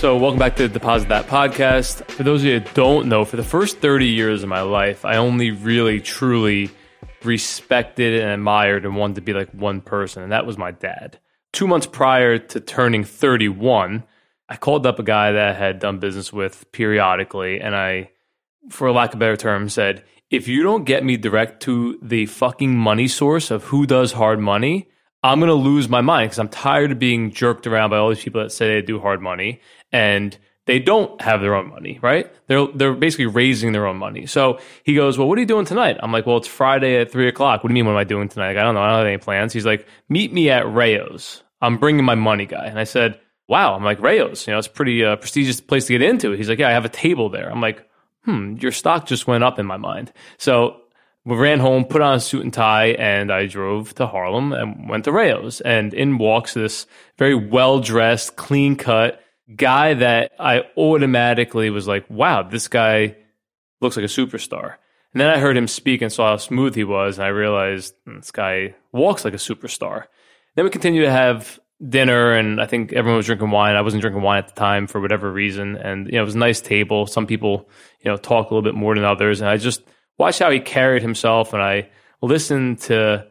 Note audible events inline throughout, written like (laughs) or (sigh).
So, welcome back to Deposit That podcast. For those of you that don't know, for the first 30 years of my life, I only really truly respected and admired and wanted to be like one person, and that was my dad. Two months prior to turning 31, I called up a guy that I had done business with periodically, and I, for lack of a better term, said, if you don't get me direct to the fucking money source of who does hard money, I'm going to lose my mind because I'm tired of being jerked around by all these people that say they do hard money and they don't have their own money, right? They're they're basically raising their own money. So he goes, "Well, what are you doing tonight?" I'm like, "Well, it's Friday at three o'clock. What do you mean? What am I doing tonight?" Like, I don't know. I don't have any plans. He's like, "Meet me at Rao's. I'm bringing my money guy." And I said, "Wow." I'm like, "Rao's. You know, it's a pretty uh, prestigious place to get into." He's like, "Yeah, I have a table there." I'm like, "Hmm, your stock just went up in my mind." So we ran home, put on a suit and tie, and I drove to Harlem and went to Rao's. And in walks this very well dressed, clean cut guy that I automatically was like, wow, this guy looks like a superstar. And then I heard him speak and saw how smooth he was, and I realized hmm, this guy walks like a superstar. Then we continued to have dinner, and I think everyone was drinking wine. I wasn't drinking wine at the time for whatever reason, and you know it was a nice table. Some people, you know, talk a little bit more than others, and I just watched how he carried himself, and I listened to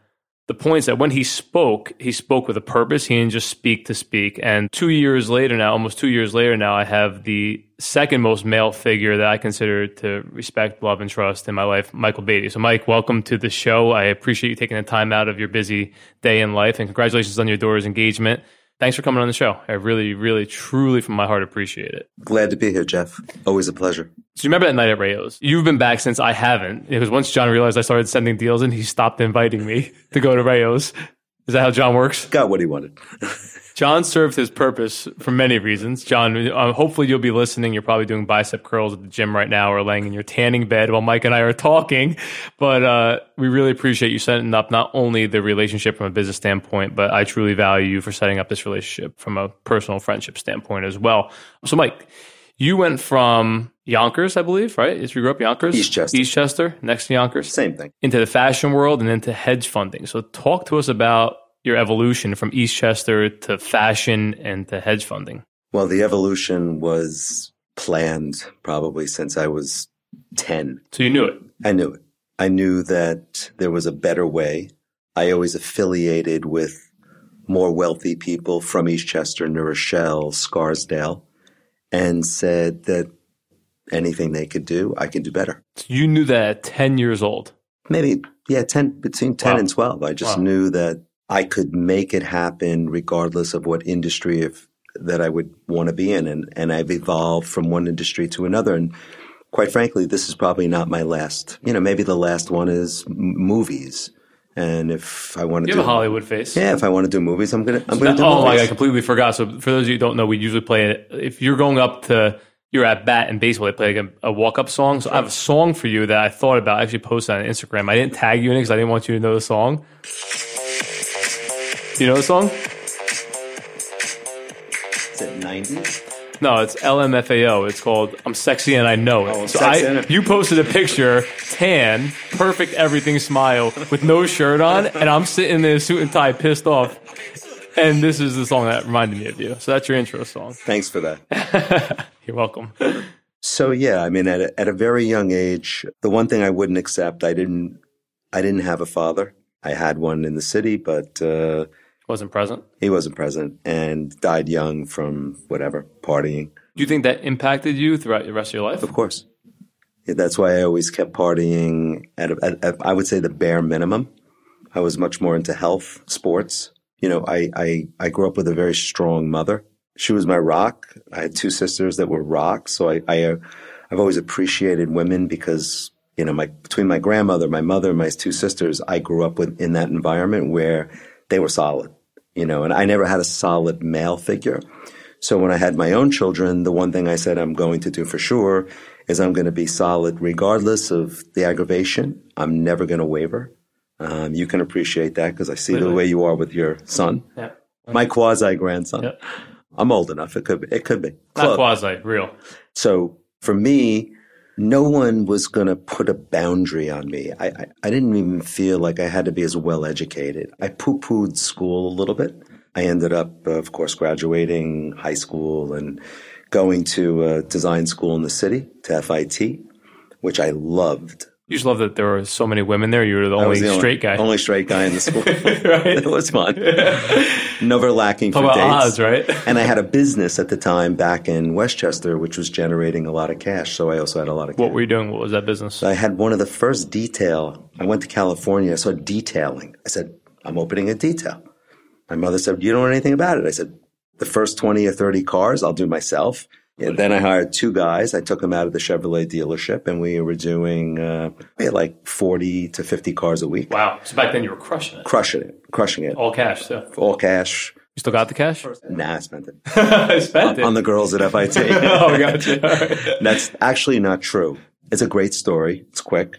the points that when he spoke, he spoke with a purpose. He didn't just speak to speak. And two years later now, almost two years later now, I have the second most male figure that I consider to respect, love, and trust in my life, Michael Beatty. So, Mike, welcome to the show. I appreciate you taking the time out of your busy day in life, and congratulations on your daughter's engagement. Thanks for coming on the show. I really, really, truly, from my heart, appreciate it. Glad to be here, Jeff. Always a pleasure. So you remember that night at Rao's? You've been back since I haven't. Because once John realized I started sending deals and he stopped inviting me (laughs) to go to Rao's. Is that how John works? Got what he wanted. (laughs) John served his purpose for many reasons. John, uh, hopefully you'll be listening. You're probably doing bicep curls at the gym right now or laying in your tanning bed while Mike and I are talking. But uh, we really appreciate you setting up not only the relationship from a business standpoint, but I truly value you for setting up this relationship from a personal friendship standpoint as well. So, Mike, you went from Yonkers, I believe, right? If you grew up Yonkers, Eastchester, Eastchester, next to Yonkers, same thing, into the fashion world and into hedge funding. So, talk to us about your evolution from Eastchester to fashion and to hedge funding. Well, the evolution was planned probably since I was ten. So you knew it. I knew it. I knew that there was a better way. I always affiliated with more wealthy people from Eastchester, New Rochelle, Scarsdale, and said that anything they could do, I could do better. So you knew that at 10 years old? Maybe, yeah, 10, between 10 wow. and 12. I just wow. knew that I could make it happen regardless of what industry if, that I would want to be in. And, and I've evolved from one industry to another. And quite frankly, this is probably not my last. You know, maybe the last one is m- movies. And if I want to you do have a Hollywood face, yeah. If I want to do movies, I'm gonna I'm gonna do. Oh, movies. I completely forgot. So for those of you who don't know, we usually play it. If you're going up to you're at bat in baseball, they play like a, a walk up song. So I have a song for you that I thought about. I actually posted on Instagram. I didn't tag you in it because I didn't want you to know the song. Do you know the song? Is it 90s? (laughs) No, it's LMFAO. It's called I'm Sexy and I Know It. Oh, so I, you posted a picture, tan, perfect everything smile, with no shirt on, and I'm sitting in a suit and tie, pissed off. And this is the song that reminded me of you. So that's your intro song. Thanks for that. (laughs) You're welcome. So yeah, I mean, at a, at a very young age, the one thing I wouldn't accept, I didn't, I didn't have a father. I had one in the city, but uh, wasn't present. He wasn't present and died young from whatever partying. Do you think that impacted you throughout the rest of your life? Of course. Yeah, that's why I always kept partying at, a, at, at, I would say the bare minimum. I was much more into health, sports. You know, I, I, I grew up with a very strong mother. She was my rock. I had two sisters that were rocks. So I, I, uh, I've always appreciated women because, you know, my, between my grandmother, my mother, and my two sisters, I grew up with, in that environment where they were solid you know, and I never had a solid male figure. So when I had my own children, the one thing I said I'm going to do for sure is I'm going to be solid regardless of the aggravation. I'm never going to waver. Um, you can appreciate that because I see really? the way you are with your son, yeah. my quasi grandson. Yeah. I'm old enough. It could be. It could be. Not quasi, real. So for me, no one was going to put a boundary on me. I, I, I, didn't even feel like I had to be as well educated. I poo pooed school a little bit. I ended up, uh, of course, graduating high school and going to a design school in the city, to FIT, which I loved. You just love that there were so many women there. You were the only the straight guy. Only straight guy in the school. right? (laughs) (laughs) it was fun. Never lacking for dates. odds, right? and I had a business at the time back in Westchester, which was generating a lot of cash. So I also had a lot of cash. What were you doing? What was that business? I had one of the first detail. I went to California. I saw detailing. I said, I'm opening a detail. My mother said, You don't know anything about it. I said, The first 20 or 30 cars I'll do myself. And then I hired two guys. I took them out of the Chevrolet dealership and we were doing, uh, we had like 40 to 50 cars a week. Wow. So back then you were crushing it. Crushing it, crushing it. All cash, too. All cash. You still got the cash? Nah, I spent it (laughs) I spent it. on the girls at FIT. (laughs) oh, gotcha. All right. That's actually not true. It's a great story. It's quick.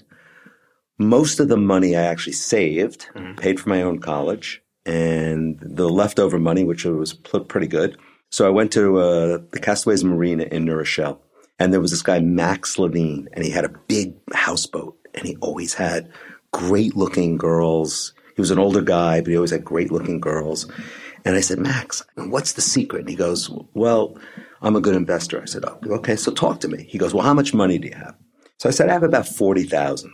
Most of the money I actually saved, paid for my own college, and the leftover money, which was pretty good. So I went to uh, the Castaways Marina in New Rochelle, and there was this guy Max Levine, and he had a big houseboat, and he always had great looking girls. He was an older guy, but he always had great looking girls. And I said, Max, what's the secret? And he goes, Well, I'm a good investor. I said, oh, Okay, so talk to me. He goes, Well, how much money do you have? So I said, I have about 40,000.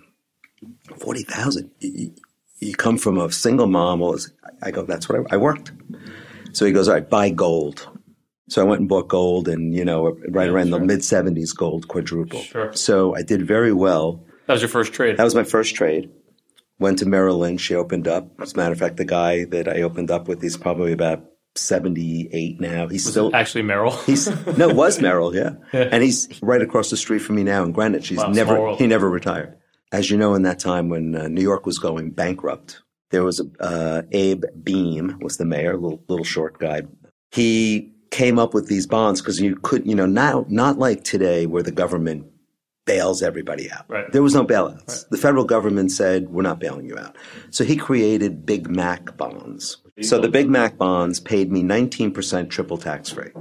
40,000? You, you come from a single mom. I go, That's what I, I worked. So he goes, All right, buy gold. So I went and bought gold, and you know, right around the mid '70s, gold quadrupled. Sure. So I did very well. That was your first trade. That was my first trade. Went to Merrill Lynch. She opened up. As a matter of fact, the guy that I opened up with, he's probably about 78 now. He's still. Actually, Merrill. (laughs) He's no, it was Merrill, yeah. and he's right across the street from me now in Greenwich. He's Wow, never he never retired. As you know, in that time when uh, New York was going bankrupt, there was a uh, Abe Beame was the mayor, little little short guy. He came up with these bonds because you could, you know, now not like today where the government bails everybody out. Right. There was no bailouts. The federal government said, we're not bailing you out. So he created Big Mac bonds. So the Big Mac bonds paid me 19% triple tax free.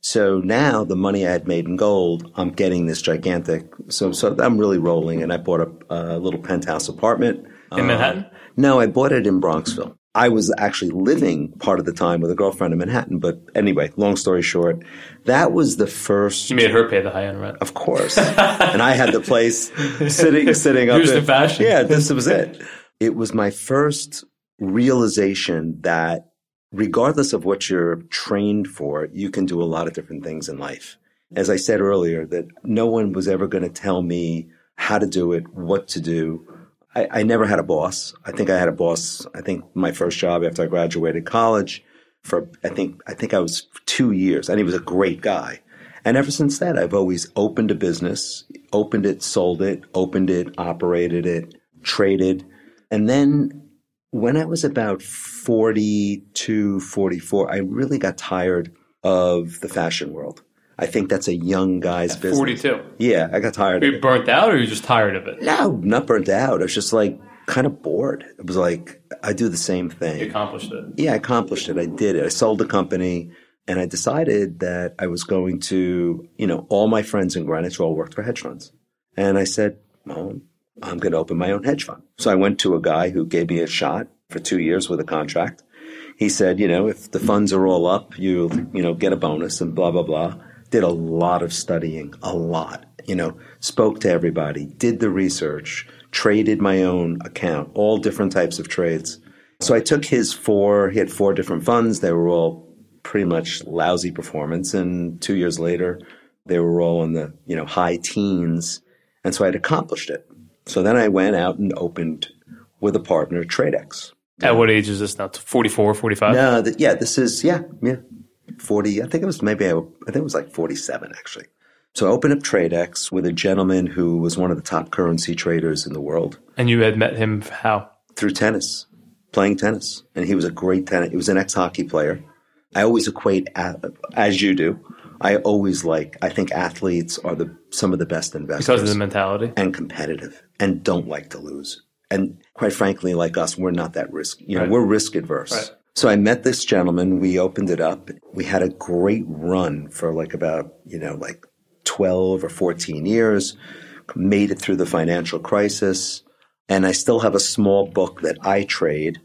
So now the money I had made in gold, I'm getting this gigantic. So, so I'm really rolling and I bought a, a little penthouse apartment. in Manhattan? Um, no, I bought it in Bronxville. I was actually living part of the time with a girlfriend in Manhattan. But anyway, long story short, that was the first You made her pay the high end rent. of course. and I had the place (laughs) sitting sitting up. Used in fashion. Yeah, this was it. It was my first realization that regardless of what you're trained for, you can do a lot of different things in life. As I said earlier, that no one was ever going to tell me how to do it, what to do. I, I never had a boss. I think I had a boss. I think my first job after I graduated college for I think I think I was two years, and he was a great guy. And ever since then, I've always opened a business, opened it, sold it, opened it, operated it, traded. And then when I was about 42, 44, I really got tired of the fashion world. I think that's a young guy's business. 42. Yeah, I got tired Were of you burnt out or you just tired of it? No, not burnt out. I was just like kind of bored. It was like, I do the same thing. You accomplished it. Yeah, I accomplished it. I did it. I sold the company and I decided that I was going to, you know, all my friends in Greenwich all worked for hedge funds. And I said, well, I'm going to open my own hedge fund. So I went to a guy who gave me a shot for two years with a contract. He said, you know, if the funds are all up, you'll, you know, get a bonus and blah, blah, blah. Did a lot of studying, a lot, you know, spoke to everybody, did the research, traded my own account, all different types of trades. So I took his four, he had four different funds. They were all pretty much lousy performance. And two years later, they were all in the, you know, high teens. And so I'd accomplished it. So then I went out and opened with a partner, TradeX. At what age is this now? 44, 45? No, th- yeah, this is, yeah, yeah. 40, I think it was maybe, I, I think it was like 47 actually. So I opened up TradeX with a gentleman who was one of the top currency traders in the world And you had met him how? through tennis, playing tennis. And he was a great tennis, he was an ex hockey player. I always equate, as you do, I always like, I think athletes are the some of the best investors Because of the mentality. and competitive and don't like to lose. And quite frankly, like us, we're not that risk. You know, Right. we're risk adverse. Right. So I met this gentleman. We opened it up. We had a great run for like about, you know, like 12 or 14 years, made it through the financial crisis. And I still have a small book that I trade.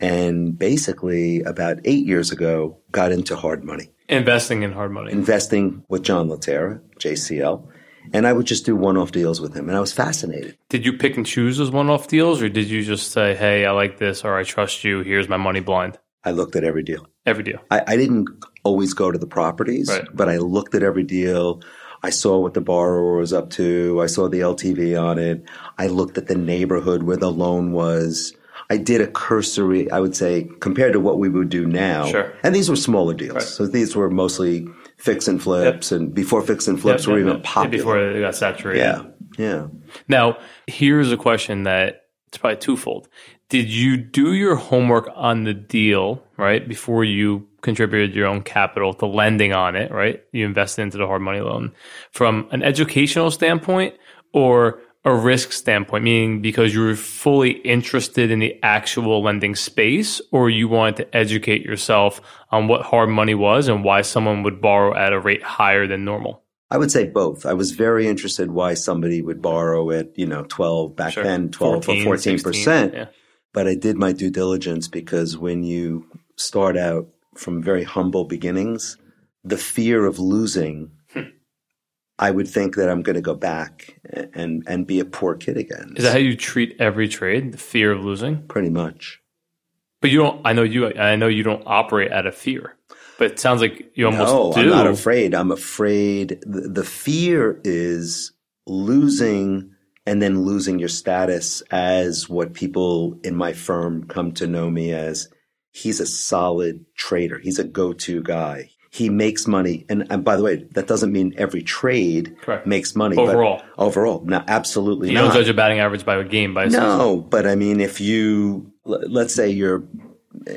And basically, about eight years ago, got into hard money. Investing in hard money. investing with John Laterra, JCL, and I would just do one-off deals with him, and I was fascinated. Did you pick and choose those one off deals, or did you just say, hey, I like this, or I trust you, here's my money blind? I looked at every deal. Every deal. I, I didn't always go to the properties, Right. but I looked at every deal. I saw what the borrower was up to. I saw the LTV on it. I looked at the neighborhood where the loan was. I did a cursory, I would say, compared to what we would do now. Sure. And these were smaller deals. Right. So these were mostly fix and flips, and before fix and flips Yep, were yep, even yep. popular. Before it got saturated. yeah. Yeah. Now, here's a question that it's probably twofold. Did you do your homework on the deal, right, before you contributed your own capital to lending on it, right? You invested into the hard money loan from an educational standpoint or a risk standpoint, meaning because you were fully interested in the actual lending space or you wanted to educate yourself on what hard money was and why someone would borrow at a rate higher than normal? I would say both. I was very interested why somebody would borrow at, you know, 12 back Sure. then, 12 14, or 14%. 16, yeah. But I did my due diligence because when you start out from very humble beginnings, the fear of losing, Hmm. I would think that I'm going to go back and, and be a poor kid again. Is that how you treat every trade? The fear of losing? Pretty much. But you don't. I know you. I know you don't operate out of fear. But it sounds like you almost no, do. I'm not afraid. I'm afraid. The, the fear is losing and then losing your status as what people in my firm come to know me as. He's a solid trader. He's a go-to guy. He makes money. And, and by the way, that doesn't mean every trade Correct. makes money. but Overall. overall. No, absolutely you not. don't judge a batting average by a game by a season. No, but I mean, if you let's say you're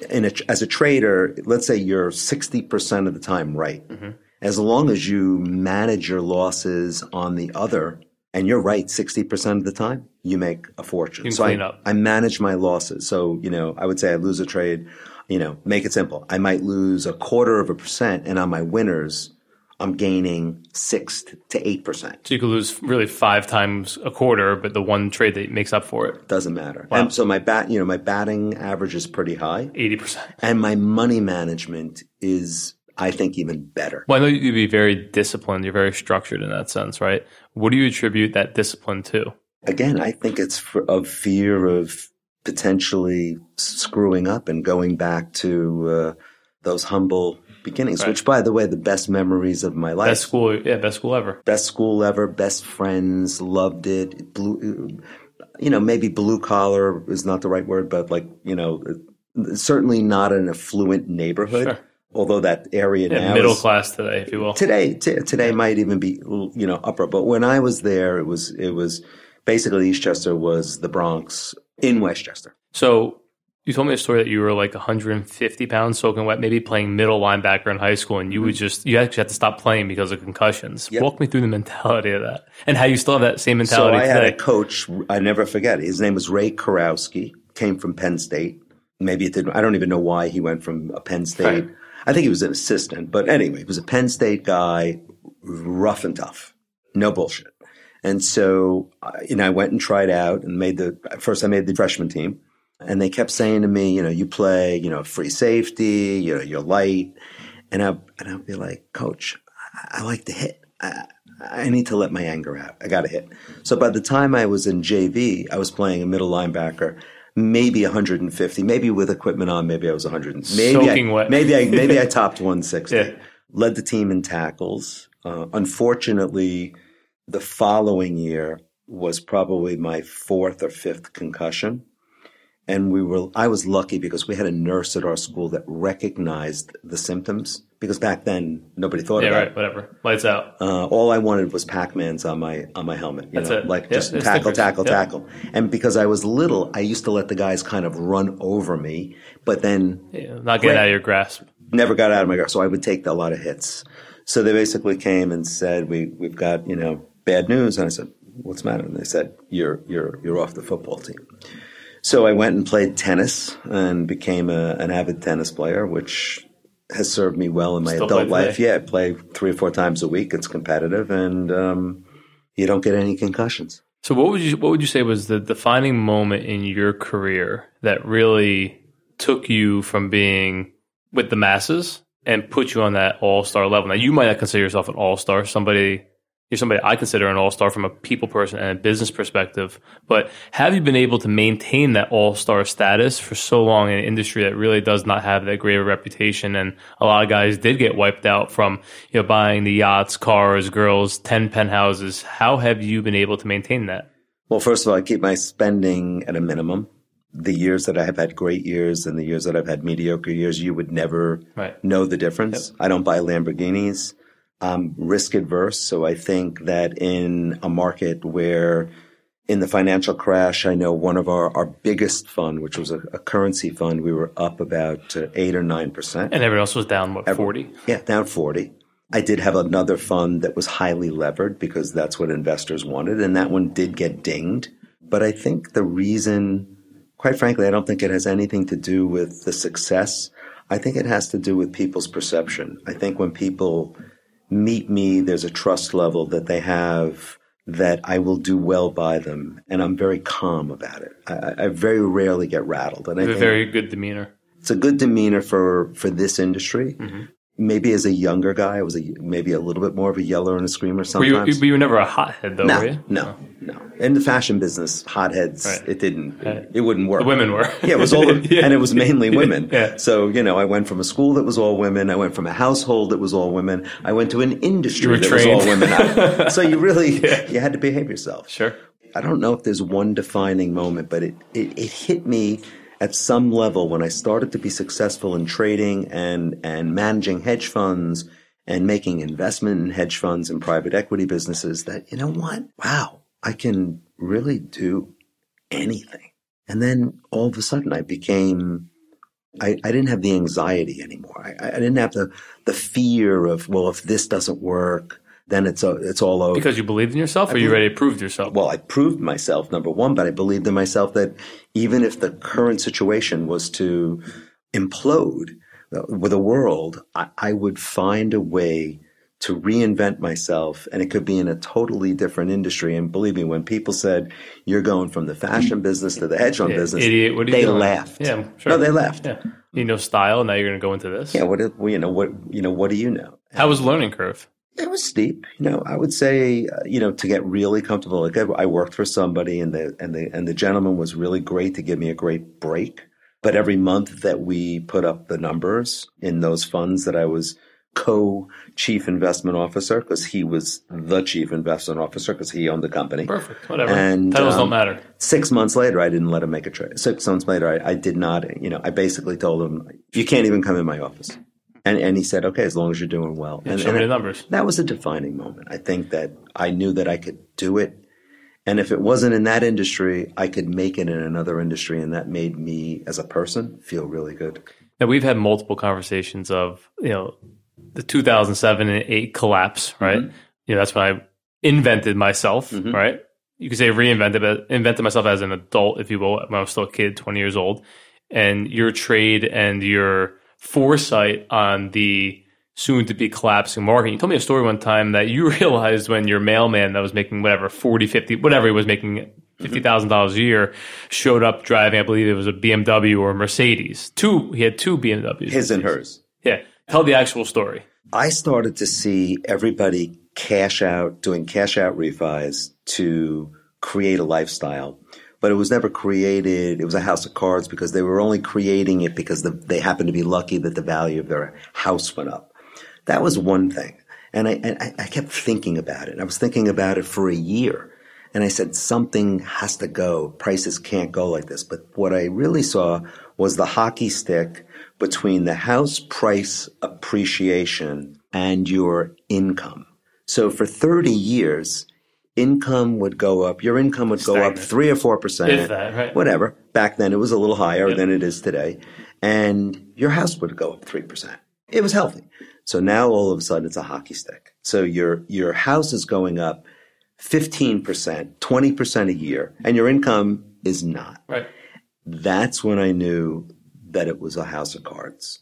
in a, as a trader, let's say you're sixty percent of the time right. Mm-hmm. As long as you manage your losses on the other, and you're right sixty percent of the time, you make a fortune. So clean I, up. I manage my losses. So you know, I would say I lose a trade. You know, make it simple. I might lose a quarter of a percent, and on my winners, I'm gaining six to eight percent. So you could lose really five times a quarter, but the one trade that makes up for it, Doesn't matter. Wow. And so my bat, you know, my batting average is pretty high. eighty percent. And my money management is, I think, even better. Well, I know you'd be very disciplined. You're very structured in that sense, right? What do you attribute that discipline to? Again, I think it's for, of fear of potentially screwing up and going back to uh, those humble beginnings, Right. which, by the way, the best memories of my life. Best school, yeah, best school ever. best school ever, best friends, loved it. Blue, you know, maybe blue collar is not the right word, but like, you know, certainly not an affluent neighborhood. Sure. Although that area Yeah, now middle is, class today, if you will. today t- today might even be you know upper but when i was there it was it was basically eastchester was the bronx in westchester So you told me a story that you were like 150 pounds soaking wet, maybe playing middle linebacker in high school, and you would just you actually had to stop playing because of concussions. Mm-hmm. Yep. Walk me through the mentality of that and how you still have that same mentality. so i had a coach i never forget his name was ray karowski came from penn state maybe it didn't i don't even know why he went from a penn state Right. I think he was an assistant but anyway he was a penn state guy rough and tough no bullshit and so I- you know i went and tried out and made the first i made the freshman team and they kept saying to me, you know, you play, you know, free safety, you know, you're light, and I and I'd be like, Coach, I, I like to hit. I, I need to let my anger out. I got to hit. So by the time I was in JV, I was playing a middle linebacker, maybe 150, maybe with equipment on, maybe I was 100. Maybe Soaking I, wet. maybe I maybe I topped 160. Yeah. Led the team in tackles. Uh, unfortunately, the following year was probably my fourth or fifth concussion and we were i was lucky because we had a nurse at our school that recognized the symptoms because back then nobody thought yeah, about right, it whatever. Lights out. uh, all i wanted was pac-man's on my on my helmet you That's know it. like Yeah, just tackle stickers. tackle Yeah. tackle and because i was little i used to let the guys kind of run over me but then Yeah, not getting out of your grasp. never got out of my grasp. So I would take a lot of hits. So they basically came and said, "We we've got you know bad news." And I said, "What's the matter?" And they said, "You're you're you're off the football team." So I went and played tennis and became a, an avid tennis player, which has served me well in my Still adult life. Yeah, I play three or four times a week. It's competitive, and um, you don't get any concussions. So what would you what would you say was the defining moment in your career that really took you from being with the masses and put you on that all star level. Now, you might not consider yourself an all star. Somebody, you're somebody I consider an all star from a people person and a business perspective. But have you been able to maintain that all star status for so long in an industry that really does not have that great of a reputation? And a lot of guys did get wiped out from you know buying the yachts, cars, girls, ten penthouses. How have you been able to maintain that? Well, first of all, I keep my spending at a minimum the years that I have had great years and the years that I've had mediocre years, you would never right. know the difference. Yep. I don't buy Lamborghinis. I'm risk adverse. So I think that in a market where in the financial crash, I know one of our, our biggest fund, which was a, a currency fund, we were up about uh, eight or nine percent. And everyone else was down, what, 40? Yeah, down 40. I did have another fund that was highly levered because that's what investors wanted. And that one did get dinged. But I think the reason quite frankly, I don't think it has anything to do with the success. I think it has to do with people's perception. I think when people meet me, there's a trust level that they have that I will do well by them, and I'm very calm about it. I, I very rarely get rattled, and I have a very good demeanor. It's a good demeanor for for this industry. Mm-hmm maybe as a younger guy, I was a, maybe a little bit more of a yeller and a screamer sometimes. Were you, but you were never a hothead, though, no, were you? No, oh. no. In the fashion business, hotheads, right. it didn't, it, it, wouldn't work. The women were. yeah, it was all, (laughs) yeah. and it was mainly women. yeah. So, you know, I went from a school that was all women. I went from a household that was all women. I went to an industry that trained. was all women. (laughs) so you really, yeah. you had to behave yourself. Sure. I don't know if there's one defining moment, but it, it, it hit me at some level when I started to be successful in trading and, and managing hedge funds and making investment in hedge funds and private equity businesses that, you know what? Wow, I can really do anything. And then all of a sudden I became, I, I didn't have the anxiety anymore. I, I didn't have the, the fear of, well, if this doesn't work, then it's a, it's all over. Because you believed in yourself, or you already proved yourself? Well, I proved myself, number one, but I believed in myself that even if the current situation was to implode uh, with the world, I, I would find a way to reinvent myself and it could be in a totally different industry. And believe me, when people said you're going from the fashion business to the hedge fund yeah, business, idiot, what are you they doing? laughed. Yeah, sure. No, they laughed. Yeah. You know style. Now you're going to go into this. Yeah. What, you know, what, you know, what do you know? How was learning curve? It was steep. You know, I would say, uh, you know, to get really comfortable. Like I, I worked for somebody, and the and the and the gentleman was really great to give me a great break. But every month that we put up the numbers in those funds that I was co chief investment officer because he was the chief investment officer because he owned the company. Perfect. Whatever. And titles um, don't matter. Six months later, I didn't let him make a trade. Six months later, I, I, did not. You know, I basically told him, "You can't even come in my office." And, and he said, okay, as long as you're doing well. Yeah, and, show and me the numbers. That was a defining moment. I think that I knew that I could do it. And if it wasn't in that industry, I could make it in another industry. And that made me, as a person, feel really good. Now, we've had multiple conversations of, you know, the 2007 and 8 collapse, right? Mm-hmm. You know, that's when I invented myself, mm-hmm. right? You could say reinvented, but invented myself as an adult, if you will, when I was still a kid, 20 years old. And your trade and your foresight on the soon to be collapsing market. You told me a story one time that you (laughs) realized when your mailman that was making whatever 40, 50, whatever he was making $50,000 a year showed up driving, I believe it was a BMW or a Mercedes. Two, he had two BMWs. His and hers. Yeah. Tell the actual story. I started to see everybody cash out, doing cash out refis to create a lifestyle but it was never created. It was a house of cards because they were only creating it because the, they happened to be lucky that the value of their house went up. That was one thing. And I, and I kept thinking about it. I was thinking about it for a year. And I said, something has to go. Prices can't go like this. But what I really saw was the hockey stick between the house price appreciation and your income. So for 30 years, income would go up. Your income would go up three or four percent, that, right? Whatever. Back then, it was a little higher yep. than it is today, and your house would go up three percent. It was healthy. So now all of a sudden, it's a hockey stick. So your your house is going up fifteen percent, twenty percent a year, and your income is not. Right. That's when I knew that it was a house of cards.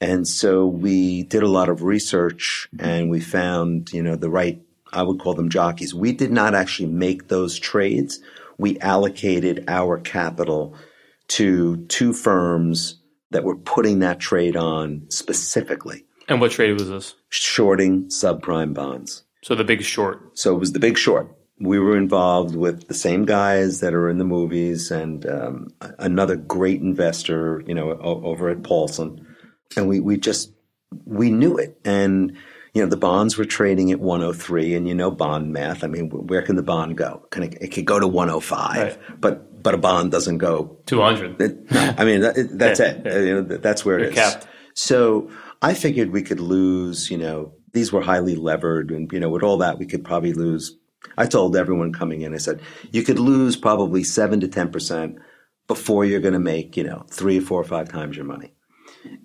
And so we did a lot of research and we found, you know, the right I would call them jockeys. We did not actually make those trades. We allocated our capital to two firms that were putting that trade on specifically. And what trade was this? shorting subprime bonds. So the big short. So it was the big short. We were involved with the same guys that are in the movies and um, another great investor, you know, over at Paulson. And we, we just, we knew it. And, you know, the bonds were trading at 103 and you know bond math. I mean, where can the bond go? Can it, it could go to 105, Right. but, but a bond doesn't go 200. it, (laughs) I mean, that, that's Yeah, it. yeah. You know, that's where it You're is. capped. So I figured we could lose, you know, these were highly levered and, you know, with all that, we could probably lose. I told everyone coming in, I said, you could lose probably seven to 10% before you're going to make, you know, three or four or five times your money.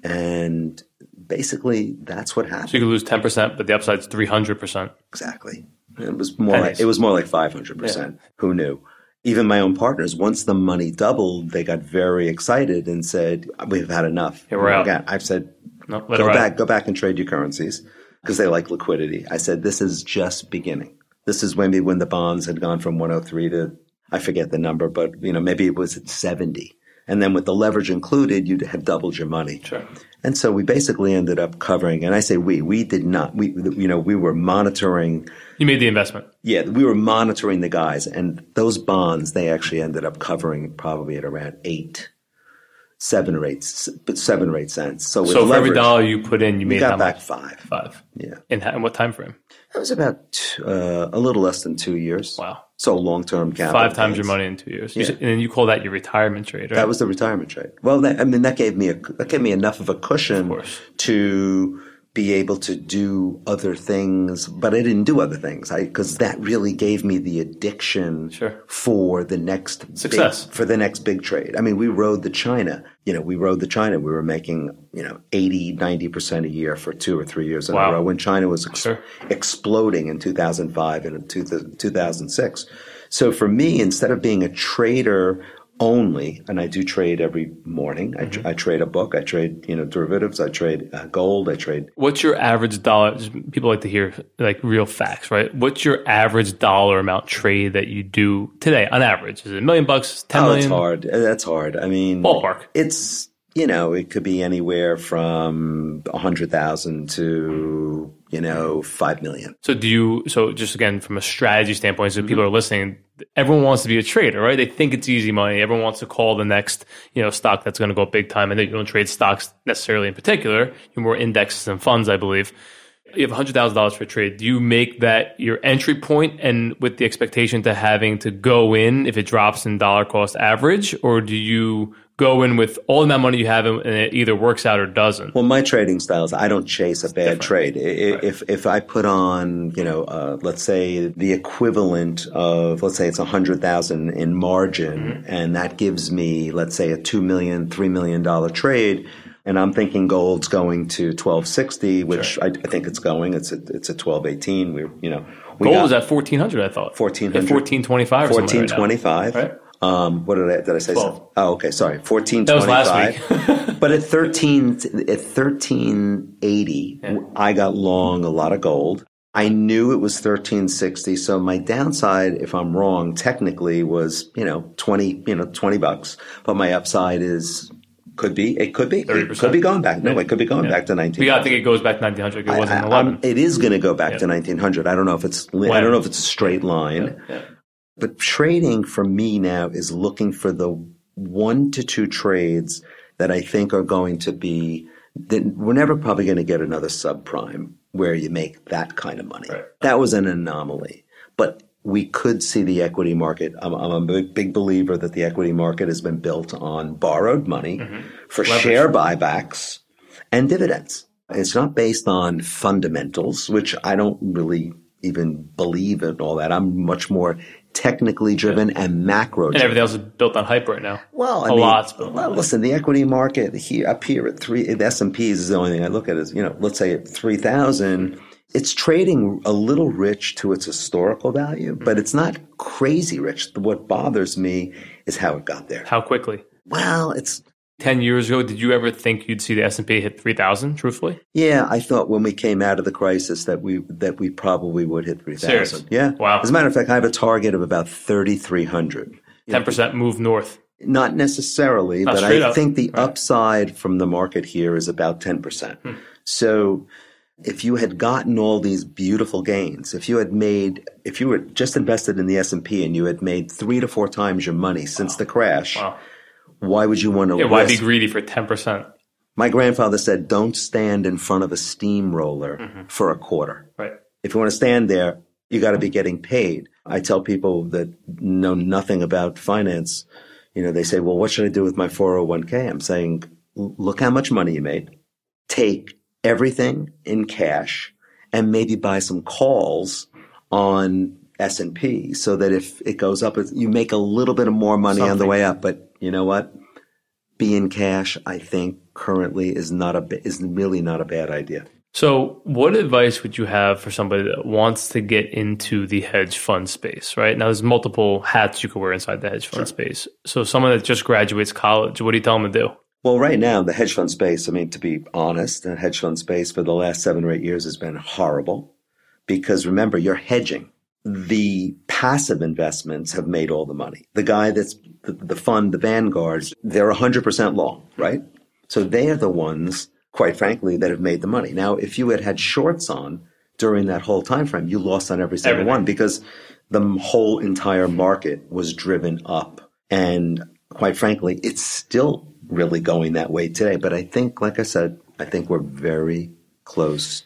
And basically that's what happened. So you could lose 10%, but the upside's 300%. Exactly. It was more like it was more like five hundred percent. Who knew? Even my own partners, once the money doubled, they got very excited and said, "We've had enough." Yeah, we're out. Again, I've said, No, "Go back, go back and trade your currencies," because they like liquidity. I said, "This is just beginning. This is maybe when the bonds had gone from one hundred three to I forget the number, but you know maybe it was at seventy." And then with the leverage included, you'd have doubled your money. Sure. And so we basically ended up covering, and I say we, we did not, we, you know, we were monitoring You made the investment. yeah, we were monitoring the guys, and those bonds they actually ended up covering probably at around eight, seven or eight, but seven or eight cents. So with So for every dollar you put in, you made got back much? five. Five. Yeah, In, in what time frame? that was about uh, a little less than two years. Wow. So long term capital. Five times your money in two years. Yeah. and then you call that your retirement trade, right? That was the retirement trade. Well, that, I mean, that gave me a that gave me enough of a cushion course. to be able to do other things, but I didn't do other things. I because that really gave me the addiction Sure. for the next Success. big, for the next big trade. I mean, we rode the China. You know, we rode the China. We were making you know 80, 90 percent a year for two or three years in Wow. a row when China was ex- Sure. exploding in 2005 and in two, 2006. So for me, instead of being a trader only, and I do trade every morning. I, Mm-hmm. tr- I trade a book. I trade you know derivatives. I trade uh, gold. I trade What's your average dollar? People like to hear like real facts, right? What's your average dollar amount trade that you do today on average? Is it a million bucks, ten Oh, million? it's hard. That's hard. I mean, Ballpark. It's you know, it could be anywhere from a hundred thousand to you know five million. So do you? So just again from a strategy standpoint, Mm-hmm. so people are listening. Everyone wants to be a trader, right? They think it's easy money. Everyone wants to call the next, you know, stock that's going to go up big time. And you don't trade stocks necessarily in particular. You're more indexes and funds, I believe. You have hundred thousand dollars for trade. Do you make that your entry point, and with the expectation to having to go in if it drops in dollar cost average, or do you go in with all that money you have and it either works out or doesn't? Well, my trading styles, I don't chase a bad trade. I- I- If if I put on, you know, uh, let's say the equivalent of, let's say it's a hundred thousand in margin, and that gives me, let's say, a two million, three million dollar trade. And I'm thinking gold's going to 1260, which I, I think it's going. It's a, it's a 1218. We, you know, we Gold is at fourteen hundred. I thought 1400. fourteen twenty five. fourteen twenty five. Right. Um, what did I did I say? 12. Oh, okay, sorry, fourteen twenty five. (laughs) but at thirteen at thirteen eighty, I got long a lot of gold. I knew it was thirteen sixty, so my downside, if I'm wrong, technically was you know twenty you know twenty bucks, but my upside is could be it could be it 30%. could be going back. No, it could be going back to nineteen. Yeah, I think it goes back to 1900. It wasn't I- 11. I'm- it is going to go back to 1900. I don't know if it's I don't know if it's a straight line. Yeah. But trading for me now is looking for the one to two trades that I think are going to be that we're never probably going to get another subprime where you make that kind of money. Right. That was an anomaly. But we could see the equity market. I'm, I'm a big, big believer that the equity market has been built on borrowed money mm-hmm. for share buybacks and dividends. It's not based on fundamentals, which I don't really even believe in all that. I'm much more technically driven and macro And everything else is built on hype right now. Well, I a mean, lot's built well, listen, the equity market here up here at three, the S and P's is the only thing I look at is you know, let's say at three thousand, it's trading a little rich to its historical value, mm-hmm. but it's not crazy rich. What bothers me is how it got there. How quickly? Well, it's 10 years ago, did you ever think you'd see the S&P hit 3,000, truthfully? Yeah, I thought when we came out of the crisis that we that we probably would hit 3000 Yeah. Wow. As a matter of fact, I have a target of about thirty three hundred. 10% move north. Not necessarily, Not but I up. think the Right. upside from the market here is about ten percent. Hmm. So if you had gotten all these beautiful gains, if you had made, if you were just invested in the S&P and you had made three to four times your money since the crash, Wow. Why would you want to Yeah, why be greedy for 10%? My grandfather said, don't stand in front of a steamroller mm-hmm. for a quarter. Right. If you want to stand there, you got to be getting paid. I tell people that know nothing about finance, you know, they say, well, what should I do with my 401k? I'm saying, look how much money you made. Take everything in cash and maybe buy some calls on S&P so that if it goes up, you make a little bit of more money on the way up. But you know what? Be in cash, I think currently is not a, is really not a bad idea. So, what advice would you have for somebody that wants to get into the hedge fund space, right? Now, there's multiple hats you could wear inside the hedge fund space. So, someone that just graduates college, what do you tell them to do? Well, right now, the hedge fund space, I mean, to be honest, the hedge fund space for the last seven or eight years has been horrible because remember, you're hedging. The passive investments have made all the money. The guy that's the, the fund, the Vanguards, they're 100% long, right? So they are the ones, quite frankly, that have made the money. Now, if you had had shorts on during that whole time frame, you lost on every single Everything. one because the whole entire market was driven up. And quite frankly, it's still really going that way today. But I think, like I said, I think we're very close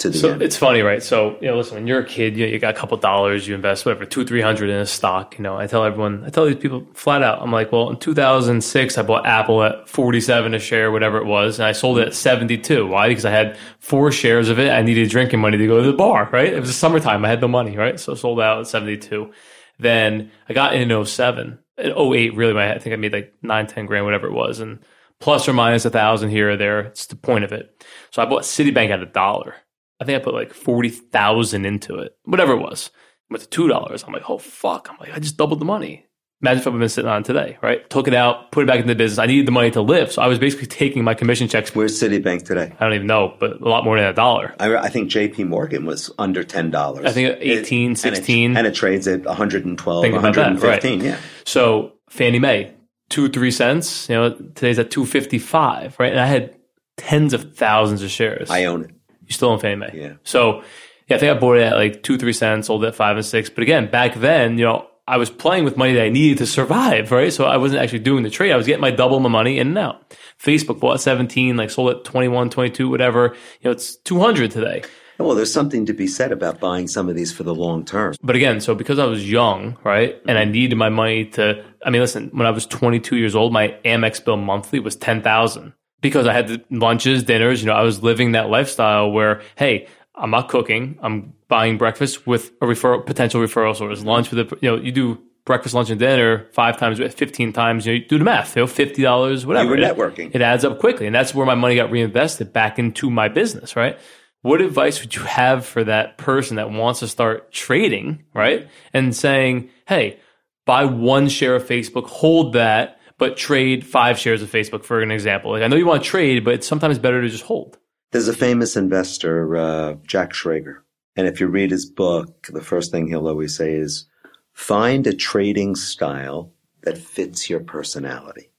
to the So end. it's funny, right? So you know, listen, when you're a kid, you, you got a couple dollars, you invest whatever two, three hundred in a stock. You know, I tell everyone, I tell these people flat out, I'm like, well, in 2006, I bought Apple at 47 a share, whatever it was, and I sold it at 72. Why? Because I had four shares of it. I needed drinking money to go to the bar, right? It was summertime. I had no money, right? So I sold out at 72. Then I got in 07. In 08, really, I think I made like nine, 10 grand, whatever it was, and plus or minus a thousand here or there. It's the point of it. So I bought Citibank at a dollar. I think I put like forty thousand into it, whatever it was. Went to two dollars. I'm like, oh fuck! I'm like, I just doubled the money. Imagine if I've been sitting on it today, right? Took it out, put it back into the business. I needed the money to live, so I was basically taking my commission checks. Where's Citibank today? I don't even know, but a lot more than a dollar. I, I think J.P. Morgan was under ten dollars. I think 18, 16. and it, and it trades at 112, Think about that, 115. right. Yeah, So Fannie Mae, two three cents. You know, today's at two fifty five, right? And I had tens of thousands of shares. I own it. You still own Fannie Mae. Yeah. So yeah, I think I bought it at like two, three cents, sold it at five and six. But again, back then, you know, I was playing with money that I needed to survive, right? So I wasn't actually doing the trade. I was getting my double my money in and out. Facebook bought 17, like sold at 21, 22, whatever. You know, it's 200 today. Well, there's something to be said about buying some of these for the long term. But again, so because I was young, right, and I needed my money to, I mean, listen, when I was 22 years old, my Amex bill monthly was 10,000 because I had the lunches, dinners, you know, I was living that lifestyle where, hey, I'm not cooking. I'm buying breakfast with a referral, potential referral source, lunch with a, you know, you do breakfast, lunch, and dinner five times, 15 times, you know, you do the math, you know, $50, whatever. You were It- networking. It adds up quickly. And that's where my money got reinvested back into my business, right? What advice would you have for that person that wants to start trading, right? And saying, hey, buy one share of Facebook, hold that, but trade five shares of Facebook, for an example. Like, I know you want to trade, but it's sometimes better to just hold. There's a famous investor, uh, Jack Schwager. And if you read his book, the first thing he'll always say is find a trading style that fits your personality.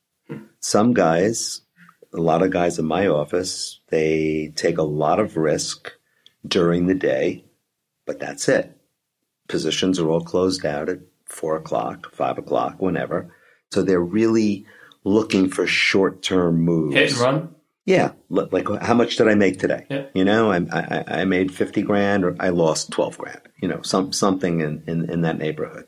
Some guys, a lot of guys in my office, they take a lot of risk during the day, but that's it. Positions are all closed out at four o'clock, five o'clock, whenever. So they're really looking for short term moves. Hit and run. Yeah, like how much did I make today? Yeah. You know, I, I I made fifty grand, or I lost twelve grand. You know, some something in, in in that neighborhood.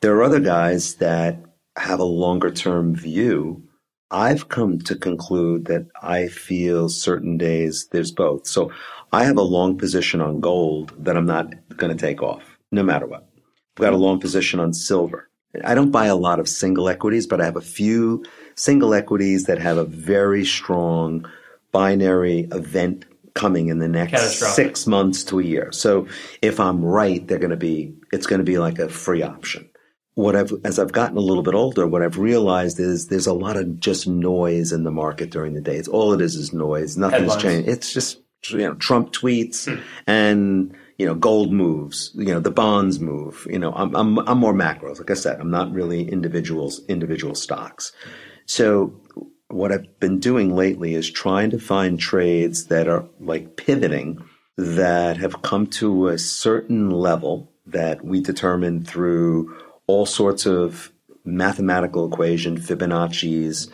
There are other guys that have a longer term view. I've come to conclude that I feel certain days there's both. So I have a long position on gold that I'm not going to take off, no matter what. I've got a long position on silver. I don't buy a lot of single equities, but I have a few single equities that have a very strong binary event coming in the next six months to a year. So if I'm right, they're going to be, it's going to be like a free option. What I've, as I've gotten a little bit older, what I've realized is there's a lot of just noise in the market during the day. It's all it is is noise. Nothing's Headlines. changed. It's just, you know, Trump tweets hmm. and, you know, gold moves, you know, the bonds move. You know, I'm, I'm, I'm more macros. Like I said, I'm not really individuals, individual stocks. So what I've been doing lately is trying to find trades that are like pivoting that have come to a certain level that we determine through all sorts of mathematical equation, Fibonacci's,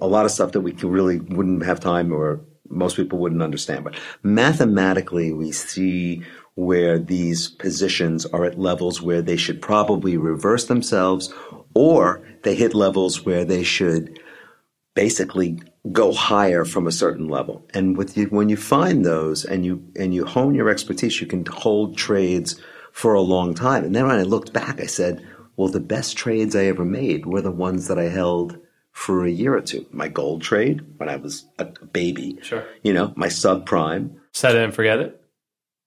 a lot of stuff that we really wouldn't have time or most people wouldn't understand. But mathematically, we see where these positions are at levels where they should probably reverse themselves or they hit levels where they should basically go higher from a certain level. And with you, when you find those and you and you hone your expertise, you can hold trades for a long time. And then when I looked back, I said, well, the best trades I ever made were the ones that I held for a year or two. My gold trade when I was a baby. Sure. You know, my subprime. Set it and forget it.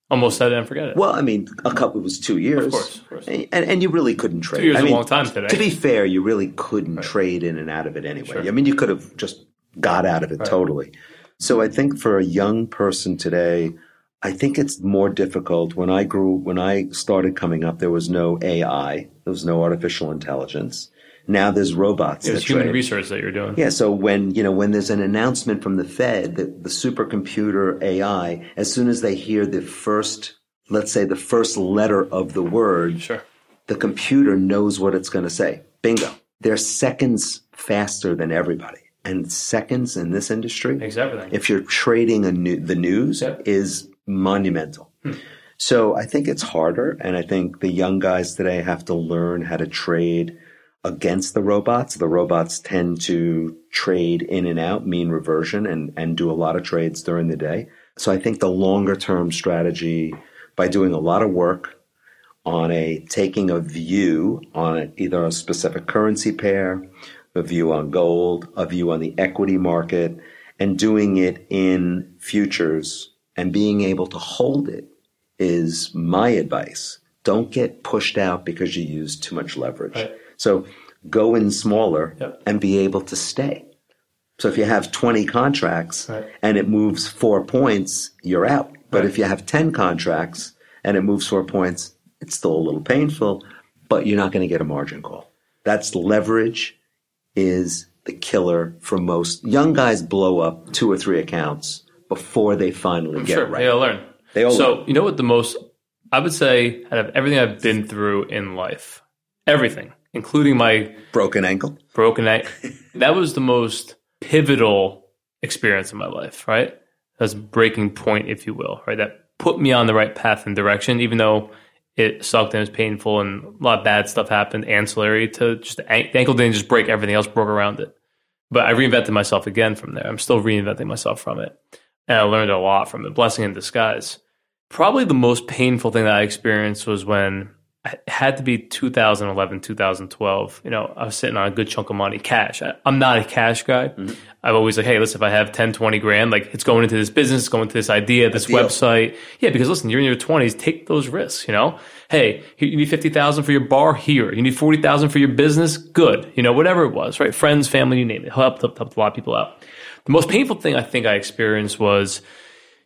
Almost set it and forget it. Well, I mean, a couple it was two years. Of course, of course. And, and you really couldn't trade. Two years I is mean, a long time today. To be fair, you really couldn't trade in and out of it anyway. Sure. I mean, you could have just got out of it totally. So I think for a young person today, I think it's more difficult. When I grew, when I started coming up, there was no AI, there was no artificial intelligence. Now there's robots. It's that human trade. research that you're doing. Yeah, so when you know when there's an announcement from the Fed that the supercomputer AI, as soon as they hear the first, let's say the first letter of the word, Sure. the computer knows what it's going to say. Bingo. They're seconds faster than everybody, and seconds in this industry, Makes everything. if you're trading a new, the news, Yep. is monumental. Hmm. So I think it's harder, and I think the young guys today have to learn how to trade against the robots. The robots tend to trade in and out, mean reversion, and, and do a lot of trades during the day. So I think the longer term strategy by doing a lot of work on a taking a view on either a specific currency pair, a view on gold, a view on the equity market, and doing it in futures and being able to hold it is my advice. Don't get pushed out because you use too much leverage. Right. So go in smaller Yep. and be able to stay. So if you have 20 contracts Right. and it moves four points, you're out. But Right. if you have 10 contracts and it moves four points, it's still a little painful, but you're not going to get a margin call. That's leverage is the killer for most young guys blow up two or three accounts before they finally get Sure. it right. They all learn. They all so learn. you know what the most I would say out of everything I've been through in life, everything, including my Broken ankle. broken ankle. (laughs) that was the most pivotal experience in my life, right? That's a breaking point, if you will, right? That put me on the right path and direction, even though it sucked and it was painful and a lot of bad stuff happened ancillary to just the ankle didn't just break, everything else broke around it. But I reinvented myself again from there. I'm still reinventing myself from it. And I learned a lot from it. Blessing in disguise. Probably the most painful thing that I experienced was when had to be 2011, 2012. You know, I was sitting on a good chunk of money, cash. I, I'm not a cash guy. Mm-hmm. I've always like, hey, listen, if I have 10, 20 grand, like it's going into this business, it's going into this idea, this website. Yeah, because listen, you're in your 20s, take those risks, you know? Hey, you need 50,000 for your bar here. You need 40,000 for your business. Good. You know, whatever it was, right? Friends, family, you name it. Helped, helped, helped a lot of people out. The most painful thing I think I experienced was,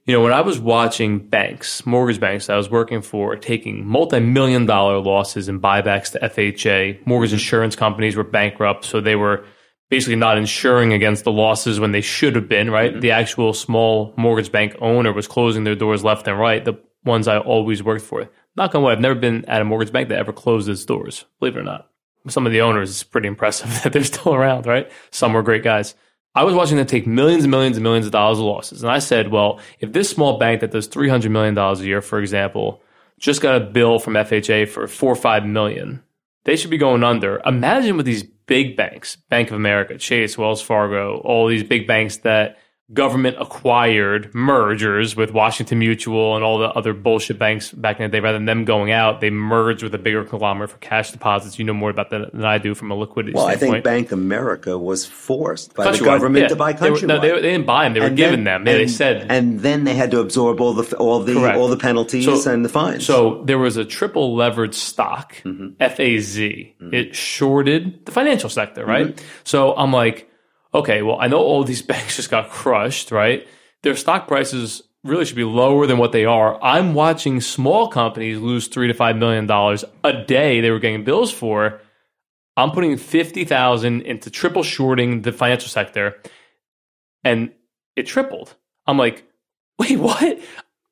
you know, when I was watching banks, mortgage banks that I was working for, taking multi-million dollar losses and buybacks to FHA, mortgage mm-hmm. insurance companies were bankrupt, so they were basically not insuring against the losses when they should have been, right? Mm-hmm. The actual small mortgage bank owner was closing their doors left and right, the ones I always worked for. Knock on wood, I've never been at a mortgage bank that ever closed its doors, believe it or not. Some of the owners, it's pretty impressive (laughs) that they're still around, right? Some were great guys. I was watching them take millions and millions and millions of dollars of losses. And I said, well, if this small bank that does $300 million a year, for example, just got a bill from FHA for four or five million, they should be going under. Imagine with these big banks, Bank of America, Chase, Wells Fargo, all these big banks that government acquired mergers with Washington Mutual and all the other bullshit banks back in the day, rather than them going out, they merged with a bigger conglomerate for cash deposits. You know more about that than I do from a liquidity standpoint. Well, I think Bank America was forced by the government yeah. to buy They were- Countrywide. no, they, they didn't buy them; they were And then- them. Yeah, they and- said. and then they had to absorb all the all the Correct. all the penalties So- and the fines. So there was a triple leveraged stock, Mm-hmm. FAZ. It shorted the financial sector, right? Mm-hmm. So I'm like, okay, well, I know all these (laughs) banks just got crushed, right? Their stock prices really should be lower than what they are. I'm watching small companies lose three to five million dollars a day they were getting bills for. I'm putting fifty thousand into triple shorting the financial sector. and it tripled. I'm like, wait, (laughs) what?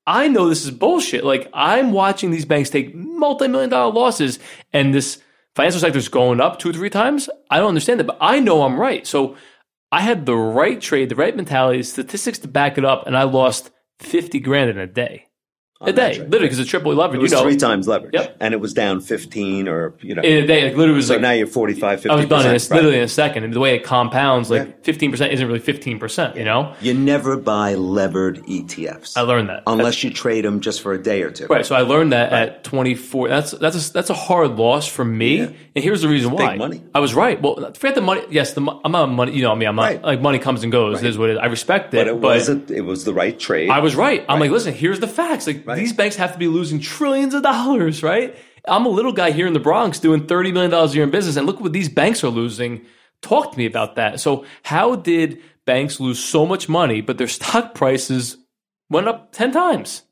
I know this is bullshit. Like I'm watching these banks take multi-million dollar losses and this financial sector is going up two or three times. I don't understand it, but I know I'm right. So I had the right trade, the right mentality, statistics to back it up, and I lost 50 grand in a day a day, literally, because it's triple leverage. It was you know, three times leverage. Yep. And it was down 15 or, you know. in a day. Like literally, was so like now you're 45, 50 I was done in a, right? literally in a second. And the way it compounds, like fifteen percent isn't really fifteen percent. You know, You never buy levered ETFs. I learned that. unless you trade them just for a day or two. Right, so I learned that at 24. That's that's a, that's a hard loss for me, and here's the reason why. money. I was right. Well, forget the money. Yes, the I'm not money. You know, I mean, I'm not Right. like money comes and goes. It is what it is. I respect it, But it was it was the right trade. I was right. I'm like, listen, here's the facts. Like these banks have to be losing trillions of dollars, right? I'm a little guy here in the Bronx doing $30 million a year in business, and look what these banks are losing. Talk to me about that. So, how did banks lose so much money, but their stock (laughs) prices went up 10 times?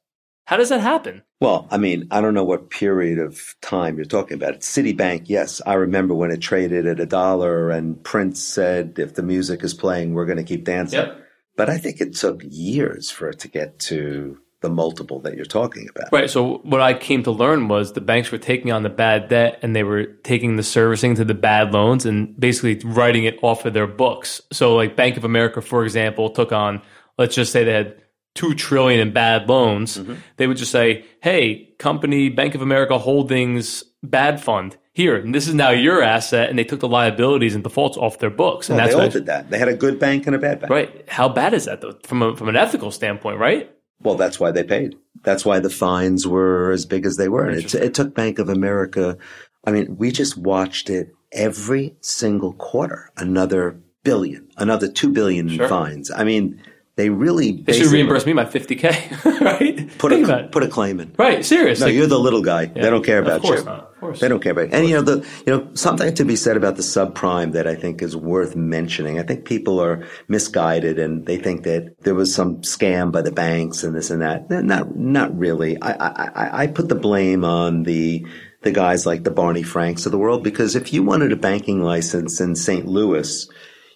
How does that happen? Well, I mean, I don't know what period of time you're talking about. Citibank, yes, I remember when it traded at a dollar and Prince said, if the music is playing, we're going to keep dancing. Yep. But I think it took years for it to get to the multiple that you're talking about. Right. So what I came to learn was the banks were taking on the bad debt and they were taking the servicing to the bad loans and basically writing it off of their books. So like Bank of America, for example, took on, let's just say they had two trillion in bad loans. Mm-hmm. They would just say, Hey, company Bank of America Holdings bad fund here, and this is now your asset. And they took the liabilities and defaults off their books. And that's they all did that. They had a good bank and a bad bank. right. How bad is that though? From a, from an ethical standpoint, right? Well, that's why they paid. That's why the fines were as big as they were. And it, it took Bank of America. I mean, we just watched it every single quarter. Another billion, another two billion in fines. I mean, they really They should reimburse me my 50K, (laughs) right? put Think a put a claim in. Right, seriously. No, you're the little guy. They don't care about of course you. not. Of course. They don't care about. you. And you know the you know something to be said about the subprime that I think is worth mentioning. I think people are misguided and they think that there was some scam by the banks and this and that. Not not really. I I, I- I put the blame on the the guys like the Barney Franks of the world because if you wanted a banking license in St. Louis,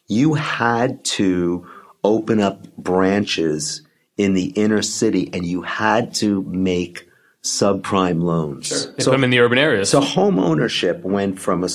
you had to open up branches in the inner city and you had to make subprime loans. They put them in the urban areas. So home ownership went from a,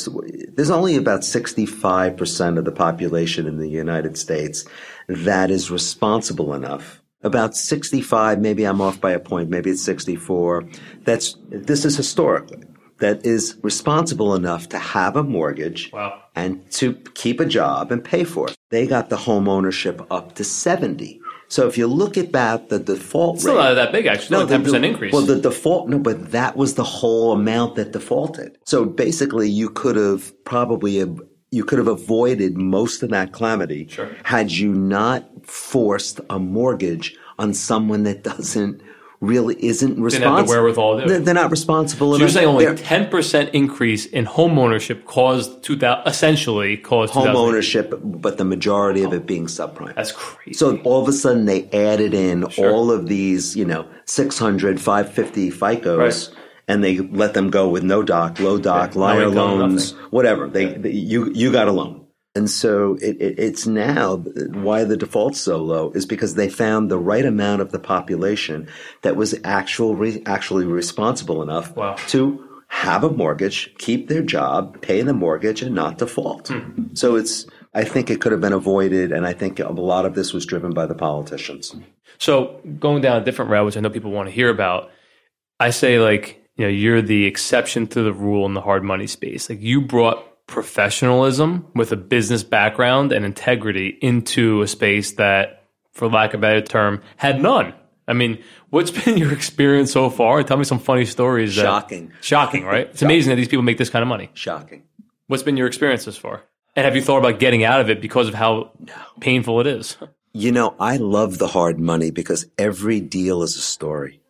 there's only about 65% of the population in the United States that is responsible enough. About 65, maybe I'm off by a point, maybe it's 64. That's, this is historically, that is responsible enough to have a mortgage Wow. and to keep a job and pay for it. They got the home ownership up to 70. So if you look at that, the default Still rate. not that big, actually. Still a 10% the- increase. Well, the default, no, but that was the whole amount that defaulted. So basically, you could have probably you could have avoided most of that calamity Sure. had you not forced a mortgage on someone that doesn't really isn't responsible. wherewithal do it. They're, they're not responsible. so you're saying only 10% increase in home ownership caused 2000, essentially caused home ownership, but the majority of it being subprime. That's crazy. So all of a sudden they added in all of these, you know, 600, 550 FICOs Right. and they let them go with no doc, low doc, Yeah, liar loans, nothing. whatever. They, they- you, you got a loan. And so it, it, it's now why the default's so low is because they found the right amount of the population that was actual, re, actually responsible enough Wow. to have a mortgage, keep their job, pay the mortgage, and not default. Hmm. So it's, I think it could have been avoided, and I think a lot of this was driven by the politicians. So going down a different route, which I know people want to hear about, I say like, you know, you're the exception to the rule in the hard money space. Like you brought professionalism with a business background and integrity into a space that, for lack of a better term, had none. I mean, what's (laughs) been your experience so far? Tell me some funny stories. that- Shocking. shocking, right? It's amazing that these people make this kind of money. Shocking. What's been your experience thus far? And have you thought about getting out of it because of how painful it is? You know, I love the hard money because every deal is a story.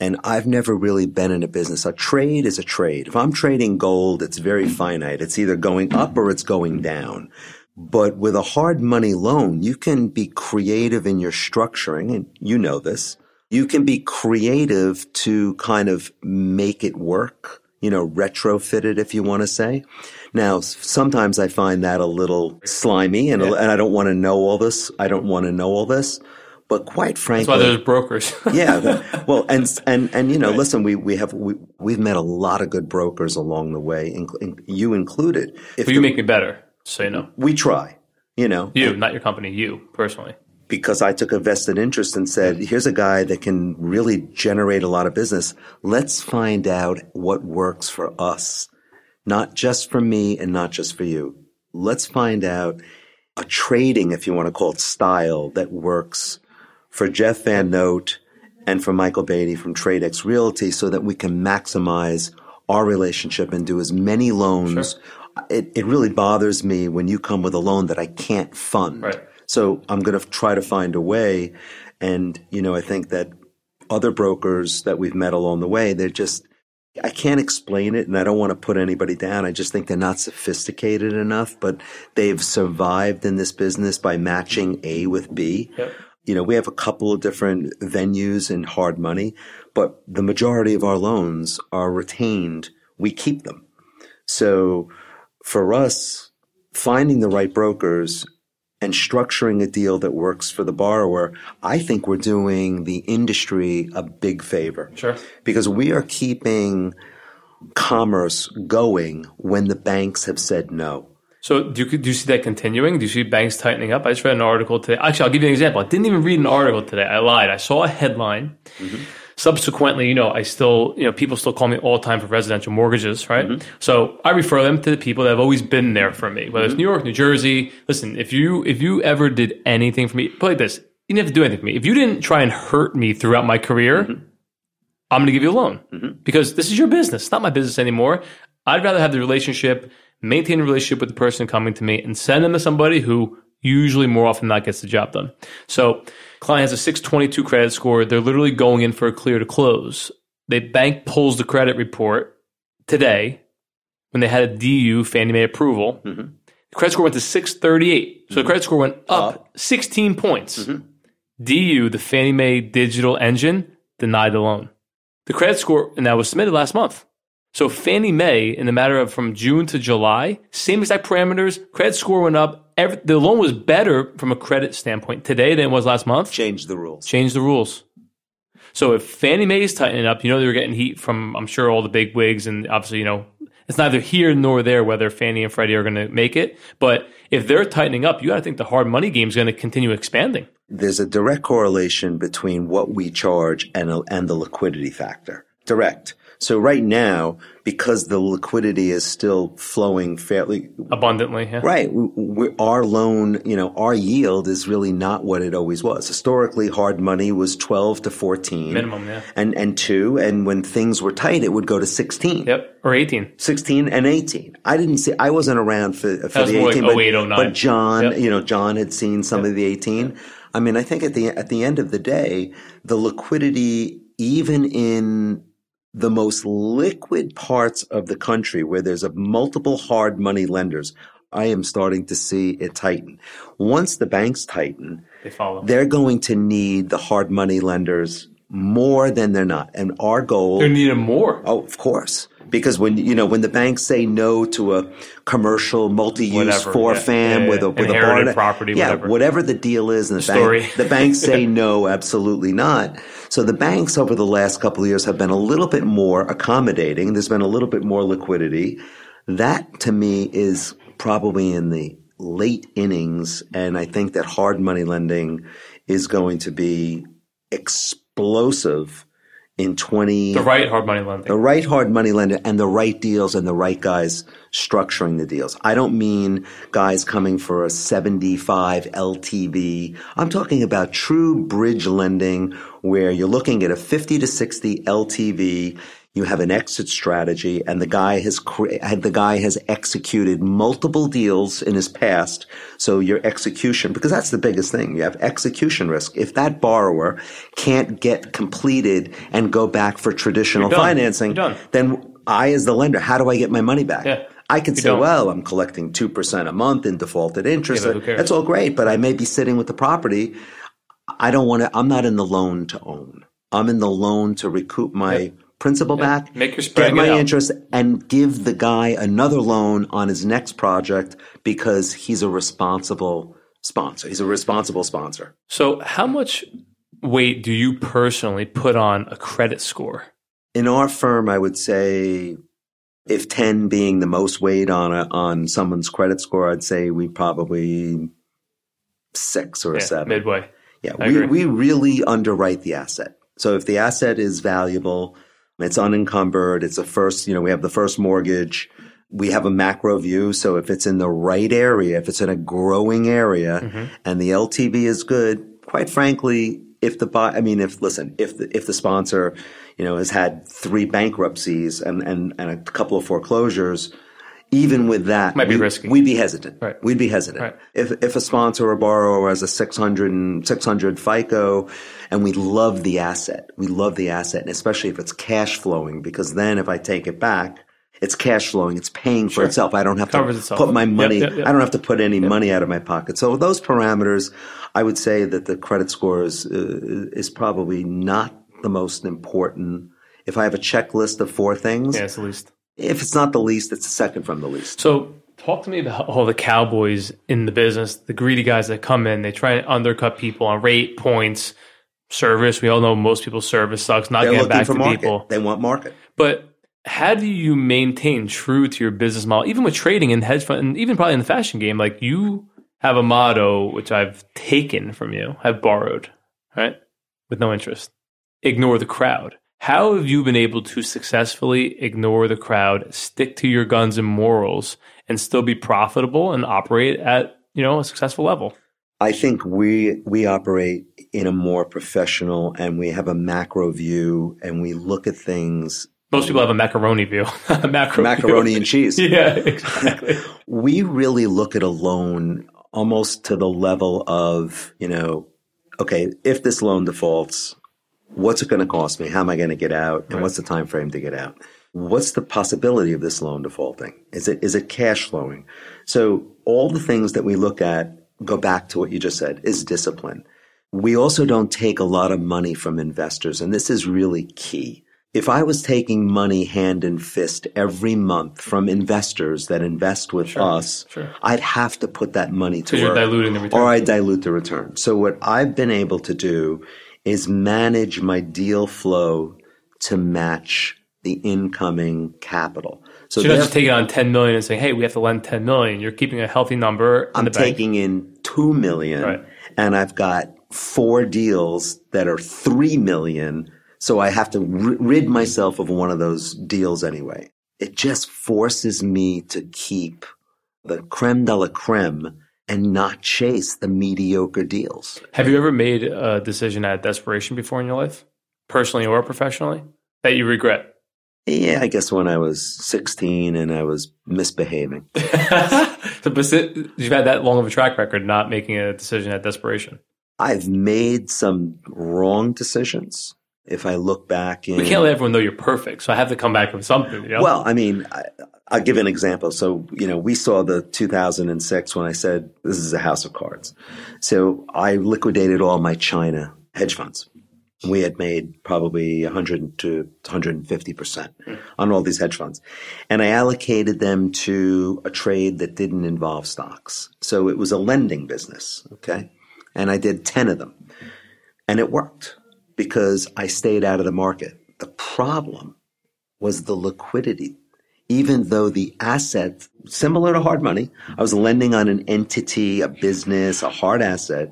And I've never really been in a business. A trade is a trade. If I'm trading gold, it's very finite. It's either going up or it's going down. But with a hard money loan, you can be creative in your structuring, and you know this. You can be creative to kind of make it work you know, retrofitted, if you want to say. Now, sometimes I find that a little slimy and, yeah. and I don't want to know all this. I don't want to know all this. But quite frankly, that's why there's brokers. (laughs) yeah, the, well, and and and you know, right. listen, we we have we we've met a lot of good brokers along the way, in, you included. If but you the, make me better, so you know. We try, you know. You, and, not your company, you personally. Because I took a vested interest and said, here's a guy that can really generate a lot of business. Let's find out what works for us, not just for me and not just for you. Let's find out a trading, if you want to call it style that works for Jeff Van Note and for Michael Beatty from TradeX Realty so that we can maximize our relationship and do as many loans. Sure. It, it really bothers me when you come with a loan that I can't fund. Right. So I'm going to try to find a way. And, you know, I think that other brokers that we've met along the way, they're just, I can't explain it and I don't want to put anybody down. I just think they're not sophisticated enough, but they've survived in this business by matching A with B. Yep you know, we have a couple of different venues in hard money, but the majority of our loans are retained. We keep them. So for us, finding the right brokers and structuring a deal that works for the borrower, I think we're doing the industry a big favor. Sure. Because we are keeping commerce going when the banks have said no. So do you, do you see that continuing? Do you see banks tightening up? I just read an article today. Actually, I'll give you an example. I didn't even read an article today. I lied. I saw a headline. Mm-hmm. Subsequently, you know, I still, you know, people still call me all time for residential mortgages, right? Mm-hmm. So I refer them to the people that have always been there for me, whether mm-hmm. it's New York, New Jersey. Listen, if you if you ever did anything for me, put like this, you didn't have to do anything for me. If you didn't try and hurt me throughout my career, mm-hmm. I'm going to give you a loan mm-hmm. because this is your business. It's not my business anymore. I'd rather have the relationship maintain a relationship with the person coming to me and send them to somebody who usually more often than not gets the job done. So client has a 622 credit score. They're literally going in for a clear to close. The bank pulls the credit report today when they had a DU Fannie Mae approval. Mm-hmm. The credit score went to 638. So mm-hmm. the credit score went up, up. 16 points. Mm-hmm. DU, the Fannie Mae digital engine, denied the loan. The credit score, and that was submitted last month. So Fannie Mae, in the matter of from June to July, same exact parameters, credit score went up. Every, the loan was better from a credit standpoint today than it was last month. Change the rules. Change the rules. So if Fannie Mae is tightening up, you know they were getting heat from I'm sure all the big wigs, and obviously you know it's neither here nor there whether Fannie and Freddie are going to make it. But if they're tightening up, you got to think the hard money game is going to continue expanding. There's a direct correlation between what we charge and and the liquidity factor. Direct. So right now, because the liquidity is still flowing fairly abundantly, yeah. right? We, our loan, you know, our yield is really not what it always was. Historically, hard money was twelve to fourteen minimum, yeah, and and two, and when things were tight, it would go to sixteen. Yep, or eighteen. Sixteen and eighteen. I didn't see. I wasn't around for for the eighteen, like 08, but, but John, yep. you know, John had seen some yep. of the eighteen. I mean, I think at the at the end of the day, the liquidity, even in the most liquid parts of the country where there's a multiple hard money lenders, I am starting to see it tighten. Once the banks tighten, they follow. They're going to need the hard money lenders more than they're not. And our goal They're needing more. Oh, of course. Because when you know when the banks say no to a commercial multi-use whatever, four yeah, fam yeah, with a with a bar property, yeah, whatever. whatever the deal is, and the, the bank, the banks say (laughs) no, absolutely not. So the banks over the last couple of years have been a little bit more accommodating. There's been a little bit more liquidity. That to me is probably in the late innings, and I think that hard money lending is going to be explosive in 20 the right hard money lender. The right hard money lender and the right deals and the right guys structuring the deals. I don't mean guys coming for a 75 ltv i'm talking about true bridge lending where you're looking at a 50 to 60 ltv you have an exit strategy and the guy has the guy has executed multiple deals in his past so your execution because that's the biggest thing you have execution risk if that borrower can't get completed and go back for traditional financing then I as the lender how do I get my money back yeah. I can you say, don't. well, I'm collecting 2% a month in defaulted interest. Yeah, That's all great, but I may be sitting with the property. I don't want to, I'm not in the loan to own. I'm in the loan to recoup my principal back, Make your spread, get my out. interest, and give the guy another loan on his next project because he's a responsible sponsor. He's a responsible sponsor. So, how much weight do you personally put on a credit score? In our firm, I would say if 10 being the most weight on a, on someone's credit score, I'd say we probably six or Yeah, seven. midway. Yeah, I we, agree. we really underwrite the asset. So if the asset is valuable, it's unencumbered, it's a first, you know, we have the first mortgage, we have a macro view. So if it's in the right area, if it's in a growing area Mm-hmm. and the LTV is good, quite frankly, if the buy, I mean, if, listen, if the, if the sponsor, you know, has had three bankruptcies and, and, and a couple of foreclosures, even with that, Might be we- risky. We'd be hesitant. Right. We'd be hesitant. Right. If, if a sponsor or borrower has a 600, 600 FICO and we love the asset, we love the asset, and especially if it's cash flowing, because then if I take it back, it's cash flowing, it's paying for Sure. itself. I don't have Covers to itself. put my money, yep, yep. I don't have to put any money out of my pocket. So those parameters, I would say that the credit score is, uh, is probably not the most important. If I have a checklist of four things, Yeah, it's the least. If it's not the least, it's the second from the least. So, talk to me about all the cowboys in the business, the greedy guys that come in, they try and undercut people on rate, points, service. We all know most people's service sucks, not They're getting back for to market. people. They want market. But how do you maintain true to your business model, even with trading and hedge fund, and even probably in the fashion game? Like you have a motto which I've taken from you, I've borrowed, right, with no interest. Ignore the crowd. How have you been able to successfully ignore the crowd, stick to your guns and morals, and still be profitable and operate at you know a successful level? I think we we operate in a more professional and we have a macro view and we look at things Most people have a macaroni view, (laughs) a macro macaroni view. and cheese. (laughs) yeah, exactly. (laughs) We really look at a loan almost to the level of, you know, okay, if this loan defaults, what's it going to cost me? How am I going to get out? And Right. what's the time frame to get out? What's the possibility of this loan defaulting? Is it is it cash flowing? So all the things that we look at go back to what you just said is discipline. We also don't take a lot of money from investors, and this is really key. If I was taking money hand and fist every month from investors that invest with us, sure. I'd have to put that money to work diluting the return. or I dilute the return. So what I've been able to do is manage my deal flow to match the incoming capital. So, So not therefore, just taking on 10 million and saying, hey, we have to lend 10 million. You're keeping a healthy number in I'm the bank. taking in two million, Right. and I've got four deals that are three million. So I have to r- rid myself of one of those deals anyway. It just forces me to keep the creme de la creme and not chase the mediocre deals. Have you ever made a decision out of desperation before in your life, personally or professionally, that you regret? Yeah, I guess when I was 16 and I was misbehaving. (laughs) so, you've had that long of a track record not making a decision at desperation. I've made some wrong decisions. If I look back in, We can't let everyone know you're perfect, so I have to come back with something. You know? Well, I mean, I, I'll give an example. So, you know, we saw the 2006 when I said this is a house of cards. So I liquidated all my China hedge funds. We had made probably 100 to 150% on all these hedge funds. And I allocated them to a trade that didn't involve stocks. So it was a lending business. Okay. And I did 10 of them. And it worked because I stayed out of the market. The problem was the liquidity. Even though the asset, similar to hard money, I was lending on an entity, a business, a hard asset.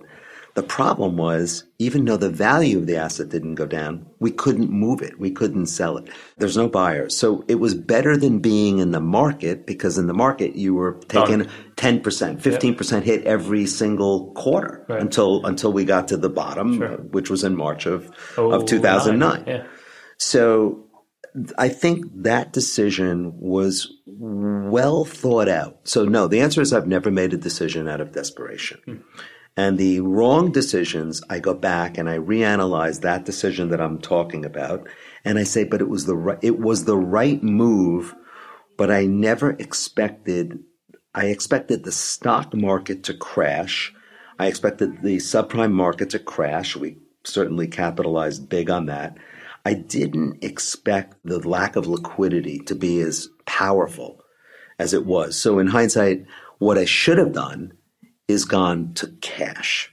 The problem was, even though the value of the asset didn't go down, we couldn't move it. We couldn't sell it. There's no buyers. So it was better than being in the market because in the market you were taking 10%, 15% hit every single quarter Right. until, until we got to the bottom, Sure. which was in March of, Oh, of 2009. Yeah. So I think that decision was well thought out. So no, the answer is I've never made a decision out of desperation. Hmm. And the wrong decisions, I go back and I reanalyze that decision that I'm talking about, and I say, but it was the right, it was the right move, but I never expected. I expected the stock market to crash. I expected the subprime market to crash. We certainly capitalized big on that. I didn't expect the lack of liquidity to be as powerful as it was. So in hindsight, what I should have done is gone to cash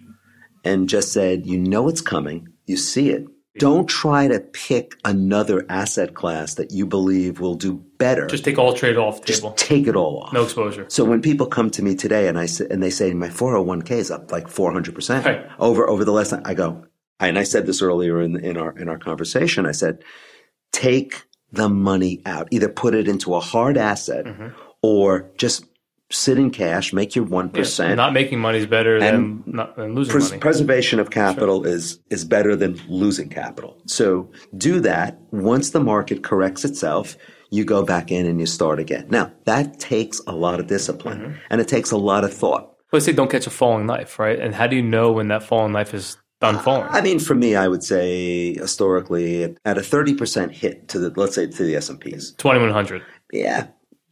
and just said, you know it's coming, you see it. Don't try to pick another asset class that you believe will do better. Just take all trade off the Just table. take it all off. No exposure. So when people come to me today and I say, and they say my 401k is up like 400% Right. over over the last time, I go, and I said this earlier in in our in our conversation. I said, take the money out. Either put it into a hard asset Mm-hmm. or just sit in cash, make your one Yeah, Not making money is better than, not, than losing Pres- money. preservation of capital is is better than losing capital. So do that. Once the market corrects itself, you go back in and you start again. Now that takes a lot of discipline Mm-hmm. and it takes a lot of thought. Let's say don't catch a falling knife, right? And how do you know when that falling knife is done falling? I mean, for me, I would say historically, at a thirty percent hit to the let's say to the S and P's, 2100. yeah,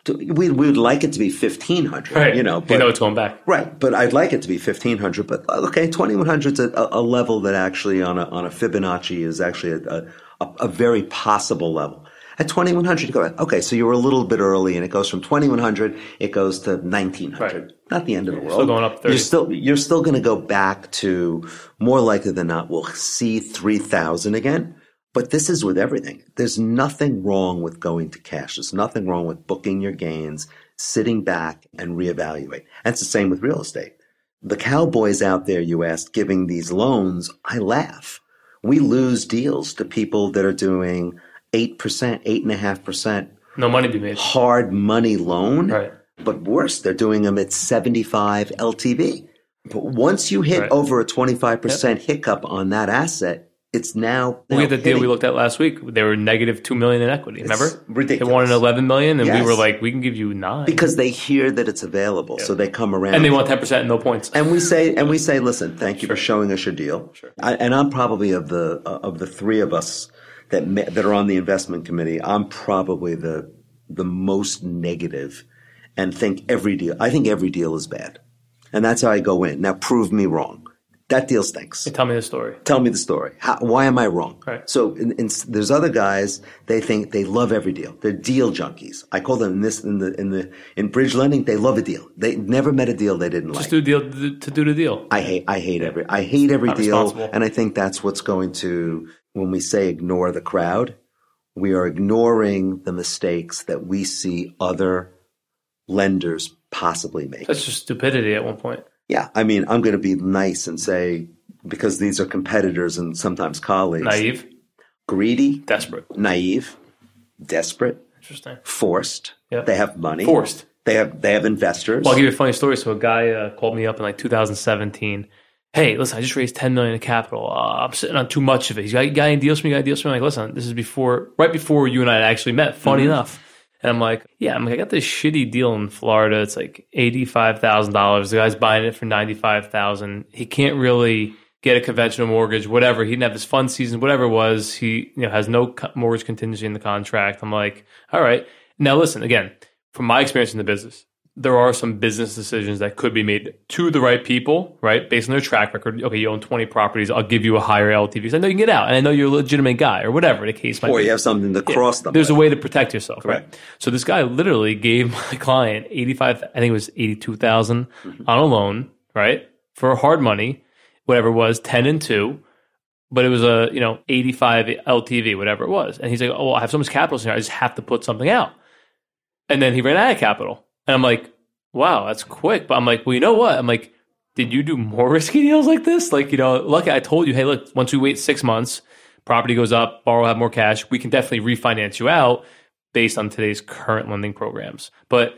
we we would like it to be fifteen hundred, Right. you know, you but know it's going back. Right, but I'd like it to be fifteen hundred. But uh, okay, twenty one hundred is a, a level that actually on a on a Fibonacci is actually a a, a very possible level. At twenty one hundred, you go okay. So you were a little bit early, and it goes from twenty one hundred, it goes to nineteen hundred. Right. Not the end of the world. still going up 30. You're still you're still going to go back to more likely than not. We'll see three thousand again. But this is with everything. There's nothing wrong with going to cash. There's nothing wrong with booking your gains, sitting back and reevaluate. And it's the same with real estate. The cowboys out there, you asked, giving these loans, I laugh. We lose deals to people that are doing 8%, 8.5% No money to be made. hard money loan. Right. But worse, they're doing them at 75 LTV. But once you hit Right. over a 25% hiccup on that asset, it's now. We had the now deal we looked at last week. They were negative two million in equity. Remember? ridiculous. They wanted eleven million, and we were like, "We can give you nine. because they hear that it's available, so they come around. and they want ten percent, and no points. and we say, and we say, listen, thank you for showing us your deal. I, and I'm probably of the uh, of the three of us that ma- that are on the investment committee. I'm probably the the most negative, and think every deal. I think every deal is bad, and that's how I go in. Now, prove me wrong. That deal stinks. Tell me the story. Tell me the story. How, why am I wrong? Right. So in, in, there's other guys. They think they love every deal. They're deal junkies. I call them in this in the in the in bridge lending. They love a deal. They never met a deal they didn't like. Just do a deal to, to do the deal. I hate I hate every I hate every Not deal, and I think that's what's going to when we say ignore the crowd, we are ignoring the mistakes that we see other lenders possibly make. That's just stupidity at one point. Yeah, I mean, I'm going to be nice and say because these are competitors and sometimes colleagues, Naive, greedy, desperate. naive, desperate, Interesting. forced. Yeah. They have money. Forced. They have they have investors. Well, I'll give you a funny story. So a guy uh, called me up in like 2017. Hey, listen, I just raised 10 million in capital. Uh, I'm sitting on too much of it. He's got, got any deals for me? Got any deals for me? I'm like, listen, this is before, right before you and I actually met. Funny Mm-hmm. enough. And I'm like, yeah, I'm like, I got this shitty deal in Florida. It's like $85,000. The guy's buying it for 95,000. He can't really get a conventional mortgage, whatever. He didn't have his fund season, whatever it was. He, you know, has no mortgage contingency in the contract. I'm like, all right. Now listen, again, from my experience in the business, there are some business decisions that could be made to the right people, right? Based on their track record. Okay, you own 20 properties. I'll give you a higher LTV. I know you can get out and I know you're a legitimate guy or whatever the case might or be. Or you have something to cross them. There's a way to protect yourself, right? So this guy literally gave (laughs) my client 85, I think it was 82,000 Mm-hmm. on a loan, right? For hard money, whatever it was, 10 and 2. But it was a, you know, 85 LTV, whatever it was. And he's like, oh, well, I have so much capital here. I just have to put something out. And then he ran out of capital. And I'm like, wow, that's quick. But I'm like, well, you know what? I'm like, did you do more (laughs) risky deals like this? Like, you know, lucky I told you, hey, look, once we wait six months, property goes up, borrow have more cash, we can definitely refinance you out based on today's current lending programs. But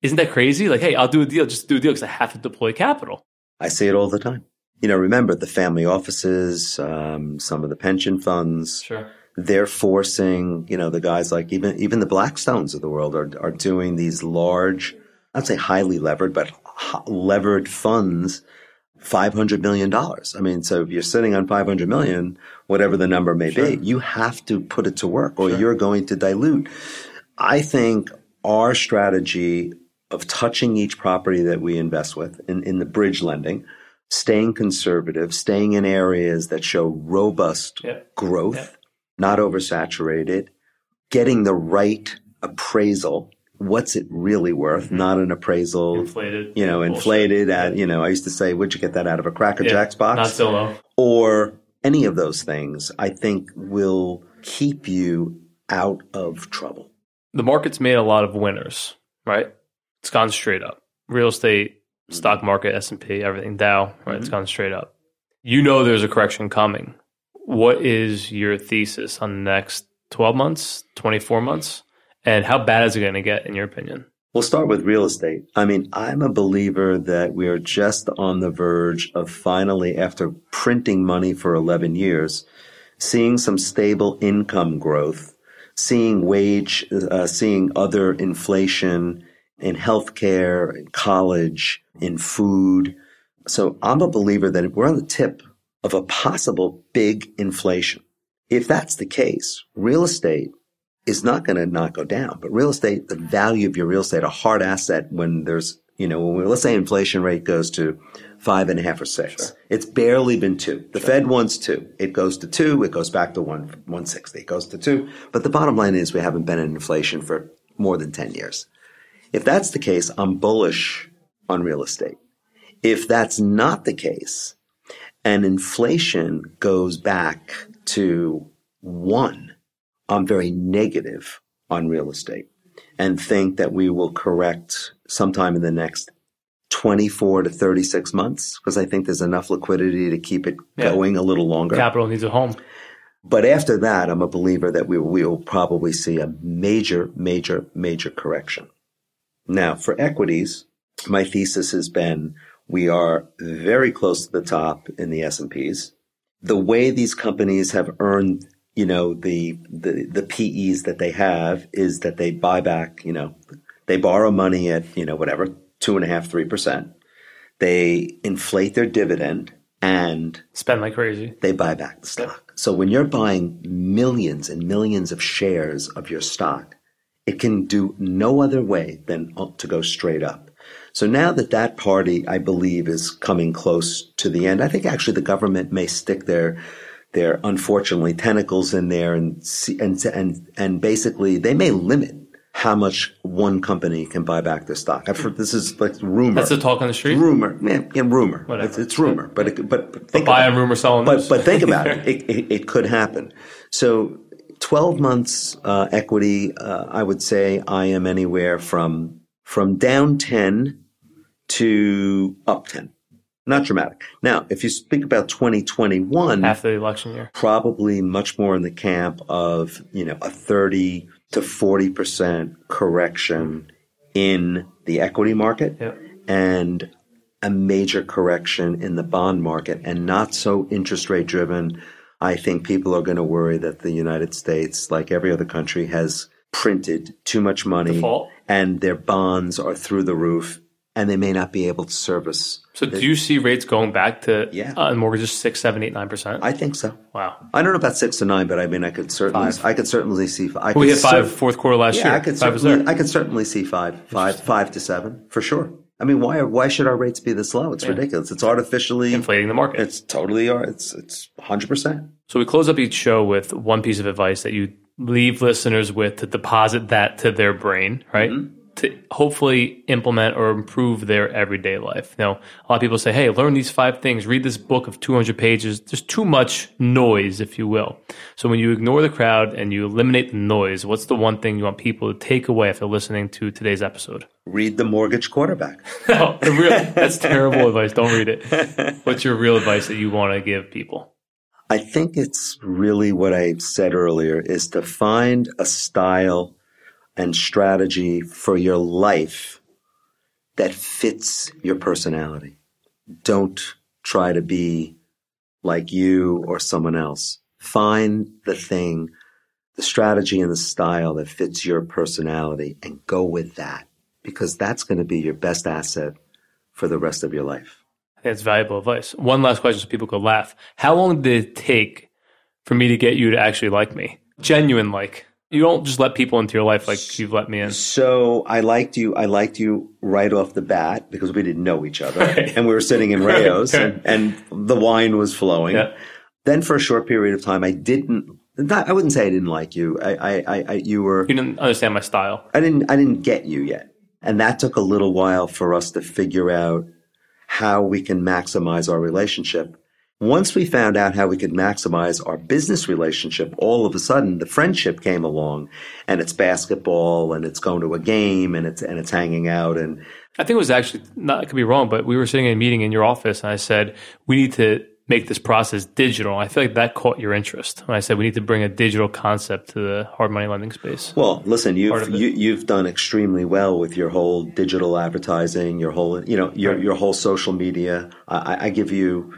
isn't that crazy? Like, hey, I'll do a deal, just do a deal because I have to deploy capital. I see it all the time. You know, remember the family offices, um, some of the pension funds. Sure. They're forcing, you know, the guys like even even the Blackstones of the world are are doing these large, I'd say highly levered, but levered funds, five hundred million dollars. I mean, so if you're sitting on five hundred million, whatever the number may be, you have to put it to work, or you're going to dilute. I think our strategy of touching each property that we invest with in, in the bridge lending, staying conservative, staying in areas that show robust Yeah. growth, Yeah. Not oversaturated, getting the right appraisal. What's it really worth? Mm-hmm. Not an appraisal, Inflated. you know, Bullshit. inflated at, you know, I used to say, would you get that out of a Cracker Yeah, Jacks box? Not so low. or any of those things, I think will keep you out of trouble. The market's made a lot of winners, right? It's gone straight up. Real estate, stock mm-hmm. market, S and P, everything Dow, right? It's mm-hmm. gone straight up. You know there's a correction coming. What is your thesis on the next 12 months, 24 months? And how bad is it going to get, in your opinion? We'll start with real estate. I mean, I'm a believer that we are just on the verge of finally, after printing money for 11 years, seeing some stable income growth, seeing wage, uh, seeing other inflation in healthcare, in college, in food. So I'm a believer that we're on the tip of a possible big inflation. If that's the case, real estate is not going to not go down, but real estate, the value of your real estate, a hard asset when there's, you know, when we, let's say inflation rate goes to five and a half or six. It's barely been two. The Fed wants two. It goes to two. It goes back to one, 160. It goes to two. But the bottom line is we haven't been in inflation for more than 10 years. If that's the case, I'm bullish on real estate. If that's not the case and inflation goes back to one, I'm very negative on real estate and think that we will correct sometime in the next 24 to 36 months because I think there's enough liquidity to keep it Yeah. going a little longer. Capital needs a home. But after that, I'm a believer that we we will probably see a major, major, major correction. Now, for equities, my thesis has been we are very close to the top in the S&Ps. The way these companies have earned, you know, the, the, the PEs that they have is that they buy back, you know, they borrow money at, you know, whatever, two and a half, three percent. They inflate their dividend and Spend like crazy. they buy back the stock. So when you're buying millions and millions of shares of your stock, it can do no other way than to go straight up. So now that that party, I believe, is coming close to the end, I think actually the government may stick their their unfortunately tentacles in there and and and and basically they may limit how much one company can buy back their stock. I've heard this is like rumor. That's the talk on the street. rumor, man, yeah, rumor. Whatever. It's, it's rumor, but it, but, but think Buy about on rumor, sell but but think about it. (laughs) It, it. it could happen. So, twelve months uh, equity. Uh, I would say I am anywhere from from down ten to up ten. Not dramatic. Now, if you speak about 2021, After the election year. probably much more in the camp of you know a 30 to 40 percent correction in the equity market Yep. and a major correction in the bond market and not so interest rate driven. I think people are going to worry that the United States, like every other country, has printed too much money Default. and their bonds are through the roof and they may not be able to service. So do you see rates going back to Yeah. uh, mortgages six, seven, eight, nine percent? I think so. Wow. I don't know about six to nine, but I mean, I could certainly, Five. I could certainly see. I We hit five cer- fourth quarter last Yeah, year. I could five certainly. I could certainly see five, five, five to seven for sure. I mean, why why should our rates be this low? It's ridiculous. It's artificially Inflating the market. It's totally it's it's hundred percent. So we close up each show with one piece of advice that you leave listeners with to deposit that to their brain, right? To hopefully implement or improve their everyday life. Now, a lot of people say, hey, learn these five things, read this book of 200 pages. There's too much noise, if you will. So when you ignore the crowd and you eliminate the noise, what's the one thing you want people to take away after listening to today's episode? Read the mortgage quarterback. (laughs) Oh, no, real, that's (laughs) terrible advice. Don't read it. What's your real advice that you want to give people? I think it's really what I said earlier is to find a style and strategy for your life that fits your personality. Don't try to be like you or someone else. Find the thing, the strategy and the style that fits your personality and go with that because that's going to be your best asset for the rest of your life. That's valuable advice. One last question so people could laugh. How long did it take for me to get you to actually like me? Genuine like. You don't just let people into your life like you've let me in. So I liked you. I liked you right off the bat because we didn't know each other, Right. and we were sitting in (laughs) Rao's, and, and the wine was flowing. Yeah. Then for a short period of time, I didn't Not, I wouldn't say I didn't like you. I, I, I, I you were. You didn't understand my style. I didn't. I didn't get you yet, and that took a little while for us to figure out how we can maximize our relationship. Once we found out how we could maximize our business relationship, all of a sudden the friendship came along and it's basketball and it's going to a game and it's, and it's hanging out. And I think it was actually not, I could be wrong, but we were sitting in a meeting in your office and I said, we need to make this process digital. I feel like that caught your interest when I said we need to bring a digital concept to the hard money lending space. Well, listen, you've you, have you have done extremely well with your whole digital advertising, your whole you know your your whole social media. I, I give you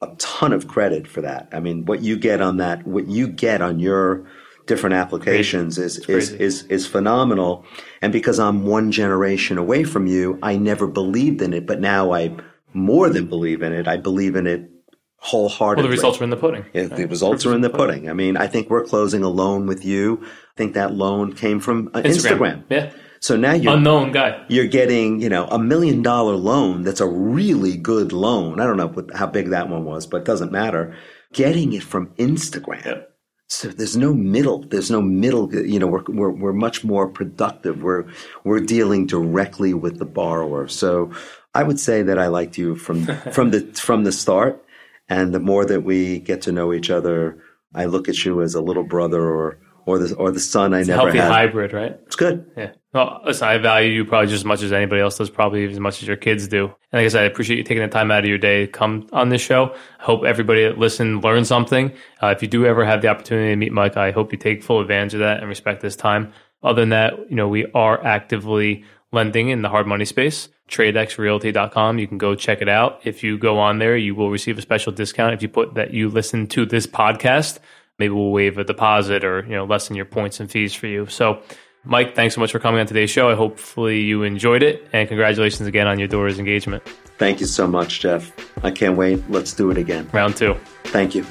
a ton of credit for that. I mean, what you get on that, what you get on your different applications is, is, is, is phenomenal. And because I'm one generation away from you, I never believed in it, but now I more than believe in it. I believe in it wholeheartedly. Well, the results are in the pudding. right? The results are in the pudding. I mean, I think we're closing a loan with you. I think that loan came from uh, Instagram. Instagram. Yeah. So now you're unknown guy. You're getting, you know, a million dollar loan. That's a really good loan. I don't know what, how big that one was, but it doesn't matter. Getting it from Instagram. So there's no middle. There's no middle. You know, we're, we're, we're much more productive. We're, we're dealing directly with the borrower. So I would say that I liked you from, (laughs) from the, from the start. And the more that we get to know each other, I look at you as a little brother or, or the or the son I it's never a healthy had. hybrid, right? It's good. Yeah. Well, listen, I value you probably just as much as anybody else does, probably as much as your kids do. And like I said, I appreciate you taking the time out of your day to come on this show. I hope everybody that listen learned something. Uh, if you do ever have the opportunity to meet Mike, I hope you take full advantage of that and respect this time. Other than that, you know, we are actively lending in the hard money space. TradeXRealty.com. You can go check it out. If you go on there, you will receive a special discount if you put that you listen to this podcast maybe we'll waive a deposit or you know lessen your points and fees for you. So, Mike, thanks so much for coming on today's show. I hopefully you enjoyed it, and congratulations again on your Doors engagement. Thank you so much, Jeff. I can't wait. Let's do it again. Round two. Thank you.